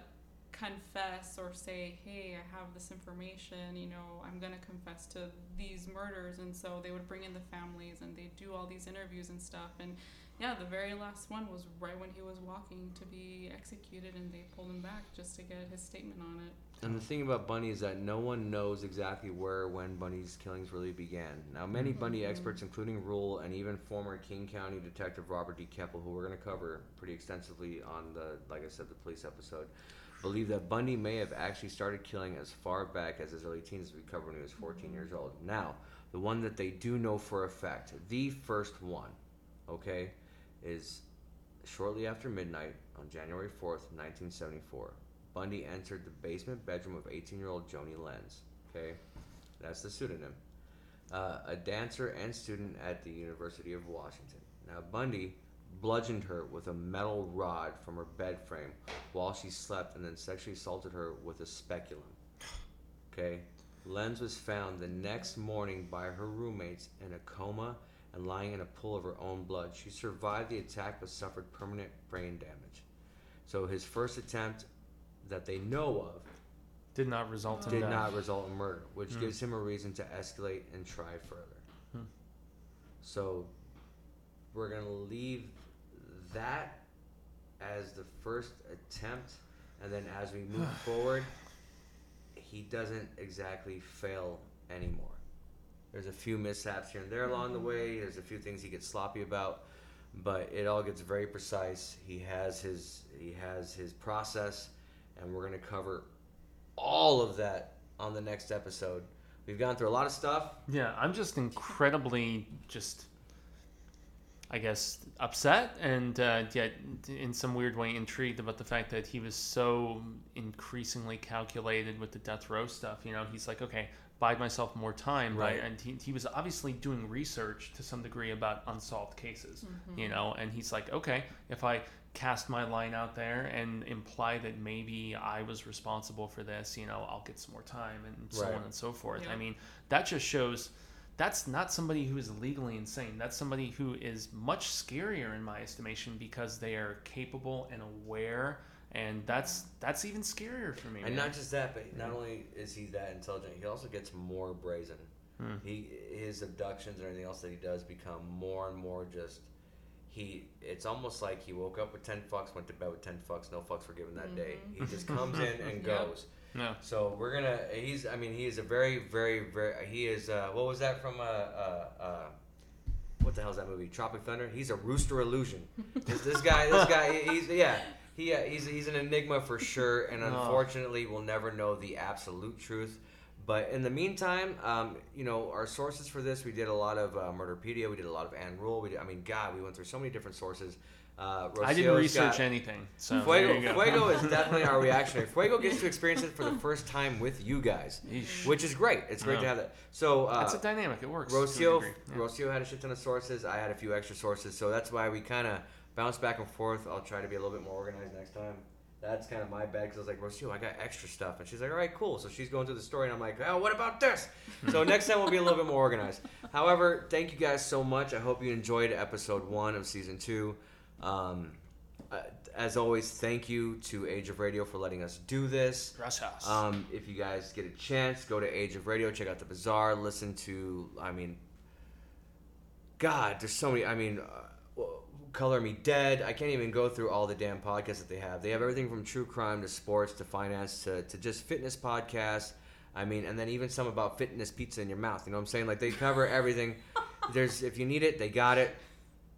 confess or say, hey, I have this information, you know, I'm going to confess to these murders. And so they would bring in the families and they do all these interviews and stuff. And yeah, the very last one was right when he was walking to be executed, and they pulled him back just to get his statement on it. and the thing about bundy is that no one knows exactly where or when bundy's killings really began now many bundy Mhm. experts including rule and even former king county detective robert d keppel who we're going to cover pretty extensively on the like i said the police episode believe that Bundy may have actually started killing as far back as his early teens, as we covered when he was 14 years old. Now, the one that they do know for a fact, the first one, okay, is shortly after midnight on January 4th, 1974. Bundy entered the basement bedroom of 18 year old Joni Lenz, okay? That's the pseudonym. Uh, a dancer and student at the University of Washington. Now, Bundy bludgeoned her with a metal rod from her bed frame while she slept and then sexually assaulted her with a speculum. Okay? Lenz was found the next morning by her roommates in a coma and lying in a pool of her own blood. She survived the attack but suffered permanent brain damage. So his first attempt that they know of Did not result in did death. not result in murder, which Hmm. gives him a reason to escalate and try further. Hmm. So we're gonna leave that as the first attempt, and then as we move forward, he doesn't exactly fail anymore. There's a few mishaps here and there along the way. There's a few things he gets sloppy about, but it all gets very precise. He has his he has his process, and we're gonna cover all of that on the next episode. We've gone through a lot of stuff. Yeah, I'm just incredibly just, I guess, upset and uh, yet in some weird way intrigued about the fact that he was so increasingly calculated with the death row stuff. You know, he's like, okay, bide myself more time, right? Right. And he, he was obviously doing research to some degree about unsolved cases, mm-hmm. you know, and he's like, okay, if I cast my line out there and imply that maybe I was responsible for this, you know, I'll get some more time and so Right. on and so forth. I mean, that just shows that's not somebody who is legally insane. That's somebody who is much scarier in my estimation because they are capable and aware and that's that's even scarier for me. And man. not just that, but not only is he that intelligent, he also gets more brazen. Hmm. He his abductions and everything else that he does become more and more just. He it's almost like he woke up with ten fucks, went to bed with ten fucks, no fucks were given that day. He just comes in and Yep. goes. no. So we're gonna. He's. I mean, he is a very, very, very. He is. Uh, what was that from? Uh, uh, uh, what the hell is that movie? Tropic Thunder. He's a rooster illusion. this, this guy. This guy. He's. Yeah. He. Uh, he's. He's an enigma for sure, and unfortunately, we'll never know the absolute truth. But in the meantime, um, you know, our sources for this, we did a lot of uh, Murderpedia, we did a lot of Ann Rule. We did, I mean, God, we went through so many different sources. Uh, I didn't research got- anything. So Fuego. Fuego is definitely our reactionary. Fuego gets to experience it for the first time with you guys, Yeesh. which is great. It's great to have that. So, uh, That's a dynamic. It works. Rocio. Yeah. Rocio had a shit ton of sources. I had a few extra sources, so that's why we kind of bounce back and forth. I'll try to be a little bit more organized next time. That's kind of my bad because I was like, Rocio, I got extra stuff, and she's like, all right, cool. So she's going through the story, and I'm like, oh, what about this? so next time we'll be a little bit more organized. However, thank you guys so much. I hope you enjoyed episode one of season two. Um, uh, as always, thank you to Age of Radio for letting us do this. Gracias. Um, if you guys get a chance, go to Age of Radio, check out the Bazaar, listen to, I mean, God, there's so many. I mean, uh, Color Me Dead. I can't even go through all the damn podcasts that they have. They have everything from true crime to sports to finance to, to just fitness podcasts. I mean, and then even some about fitness pizza in your mouth. You know what I'm saying? Like they cover everything. There's if you need it, they got it.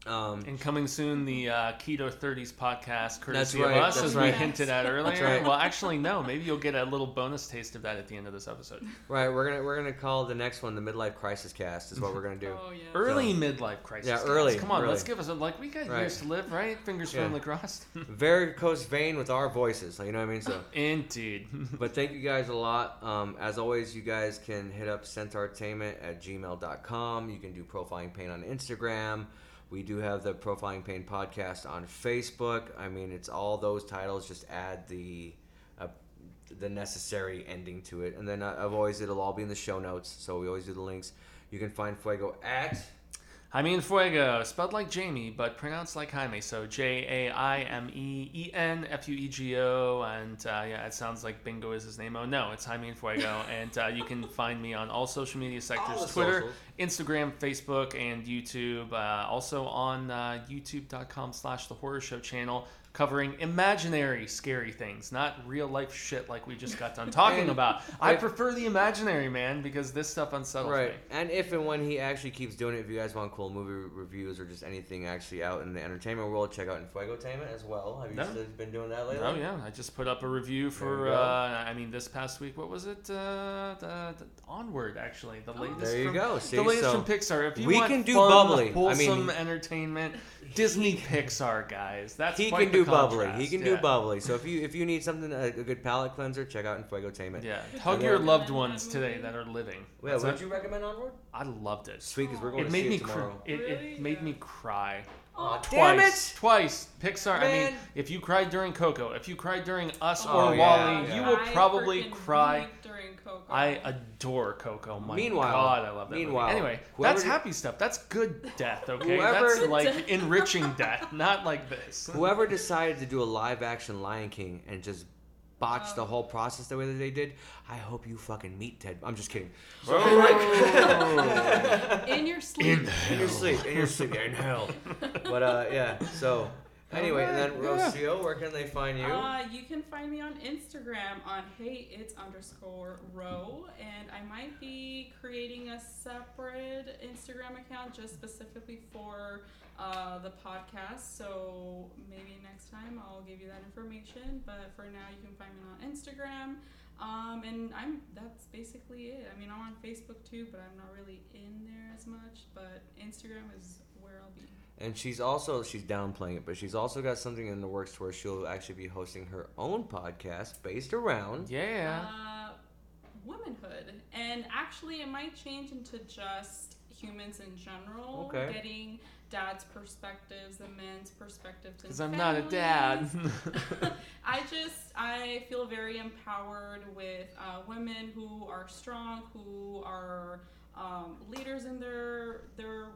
Um, and coming soon, the uh, Keto 30s podcast, courtesy right, of us, that's as right. we hinted at earlier. right. Well, actually, no. Maybe you'll get a little bonus taste of that at the end of this episode. right, we're gonna we're gonna call the next one the midlife crisis cast. Is what we're gonna do. Oh yeah. Early midlife crisis. Yeah, guys. early, Come on, early. let's give us a like. We got Right. years to live, right? Fingers Yeah. firmly crossed. Varicose vein with our voices. Like, you know what I mean? So. Indeed. But thank you guys a lot. Um, as always, you guys can hit up centartainment at gmail.com. You can do Profiling Pain on Instagram. We do have the Profiling Pain podcast on Facebook. I mean, it's all those titles. Just add the uh, the necessary ending to it. And then uh, I've always, it'll all be in the show notes. So we always do the links. You can find Fuego at Jaime Fuego, spelled like Jamie, but pronounced like Jaime. So J A I M E E N F U E G O. And uh, yeah, it sounds like Bingo is his name. Oh, no, it's Jaime Fuego. and uh, you can find me on all social media sectors the Twitter. Instagram, Facebook, and YouTube. Uh, also on uh, youtube.com slash The Horror Show channel. Covering imaginary scary things, not real life shit like we just got done talking about. I if- prefer the imaginary, man, because this stuff unsettles Right. me. And if and when he actually keeps doing it, if you guys want cool movie reviews or just anything actually out in the entertainment world, check out Infuegotainment as well. Have you No. still been doing that lately? Oh yeah, I just put up a review for. Uh, I mean, this past week, what was it? Uh, the, the Onward, actually, the latest. There you from, go. See, the latest so from Pixar. If you we want can do fun, bubbly. I mean, wholesome entertainment, Disney Pixar guys. That's he can the do bubbly. He can yeah. do bubbly. So if you if you need something a, a good palate cleanser, check out Infuegotainment. Yeah, Would hug your loved ones today that are living. Yeah, That's would you recommend Onward? I loved it. Sweet, because we're going It to made see me it cry. tomorrow. It, Really? it made Yeah. me cry. Aw, Twice. damn it! Twice. Pixar. I mean, if you cried during Coco, if you cried during Us Oh, or yeah, WALL-E, yeah. you will I probably freaking cry. weep during Coco. I adore Coco. My Meanwhile- God, I love that meanwhile, movie. Anyway, that's did- happy stuff. That's good death. Okay, Whoever- that's like enriching death, not like this. Whoever decided to do a live action Lion King and just botch Oh. the whole process the way that they did, I hope you fucking meet Ted. I'm just kidding. in your sleep. In your sleep, in your sleep, yeah, in hell. But uh, yeah. So anyway, and then Alright, yeah. Rocio, where can they find you? Uh, you can find me on Instagram on hey it's underscore row, and I might be creating a separate Instagram account just specifically for uh, the podcast. So maybe next time I'll give you that information. But for now, you can find me on Instagram. Um, and I'm that's basically it. I mean, I'm on Facebook too, but I'm not really in there as much. But Instagram is where I'll be. And she's also she's downplaying it, but she's also got something in the works where she'll actually be hosting her own podcast based around. Yeah. Uh, womanhood, and actually, it might change into just humans in general. Okay. Getting dad's perspectives and men's perspectives. Because I'm not a dad. I just I feel very empowered with uh, women who are strong, who are um, leaders in their their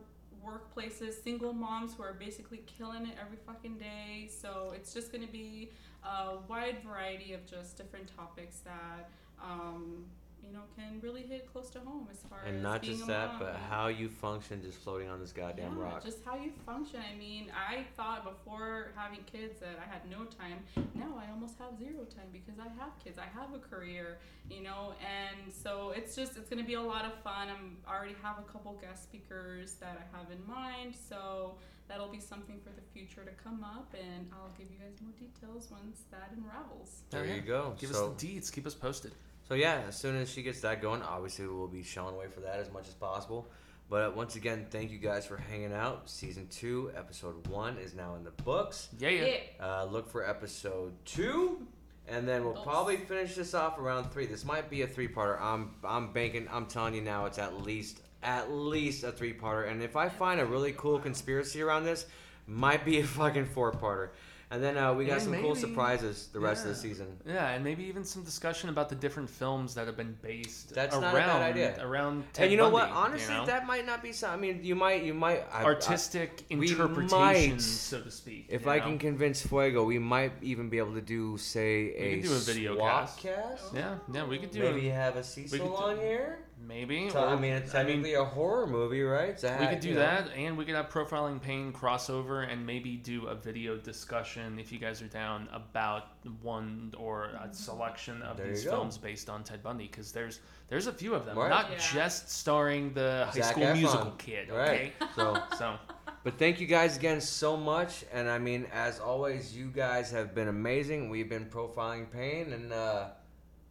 workplaces, single moms who are basically killing it every fucking day. So it's just going to be a wide variety of just different topics that um, you know can really hit close to home as far as And not being just a that, mom but how you function just floating on this goddamn yeah, rock. just how you function. I mean, I thought before having kids that I had no time. Now I almost have zero time because I have kids. I have a career, you know, and so it's just it's gonna be a lot of fun. I'm I already have a couple guest speakers that I have in mind, so that'll be something for the future to come up, and I'll give you guys more details once that unravels. there Yeah. you go. Give so, us the deeds. Keep us posted. So yeah, as soon as she gets that going, obviously we'll be showing away for that as much as possible. But once again, thank you guys for hanging out. Season two, episode one is now in the books. Yeah, yeah. Uh, look for episode two, and then we'll Dos. probably finish this off around three. This might be a three-parter. I'm I'm banking. I'm telling you now, it's at least at least a three-parter. And if I find a really cool conspiracy around this, might be a fucking four-parter. And then uh, we got Yeah, some cool surprises the rest of the season. Yeah, and maybe even some discussion about the different films that have been based That's around not a bad idea. around Ted and you know Bundy, what? Honestly, you know? that might not be. So, I mean, you might you might I- I- artistic we interpretation, might, so to speak. If I know? can convince Fuego, we might even be able to do, say, We a, could do a video swap cast. cast. yeah, yeah, we could do Maybe a, have a Cecil do- on here. Maybe. So, I mean, it's I mean, a horror movie, right? It's we could do you know. that, and we could have profiling pain crossover, and maybe do a video discussion if you guys are down about one or a selection of There these films based on Ted Bundy, because there's there's a few of them, Right. not Yeah. just starring the High Zac School Efron. Musical kid. Okay, Right. So, so but thank you guys again so much. And I mean, as always, you guys have been amazing. We've been profiling pain and uh,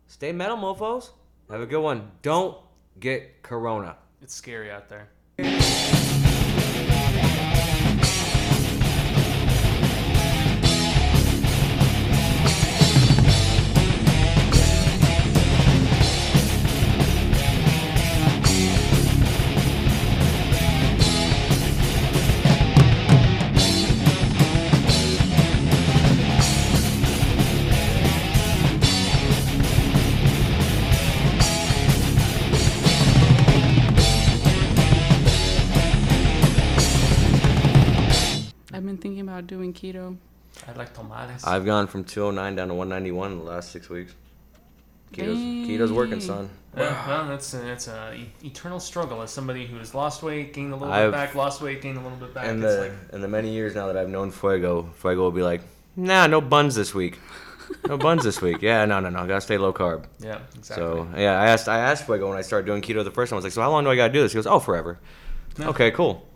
stay metal, mofos. Have a good one. Don't get corona. it's scary out there. Keto. I like tamales. I've gone from 209 down to 191 in the last six weeks. Keto's, keto's working, son. Yeah, well, that's a, it's a e- eternal struggle as somebody who has lost weight, gained a little I've- bit back, lost weight, gained a little bit back. And the like in the many years now that I've known Fuego, Fuego will be like, "Nah, no buns this week. No buns this week. Yeah, no, no, no. Gotta stay low carb." yeah, exactly. So yeah, I asked I asked Fuego when I started doing keto the first time. I was like, "So how long do I gotta do this?" He goes, "Oh, forever." Yeah. Okay, cool.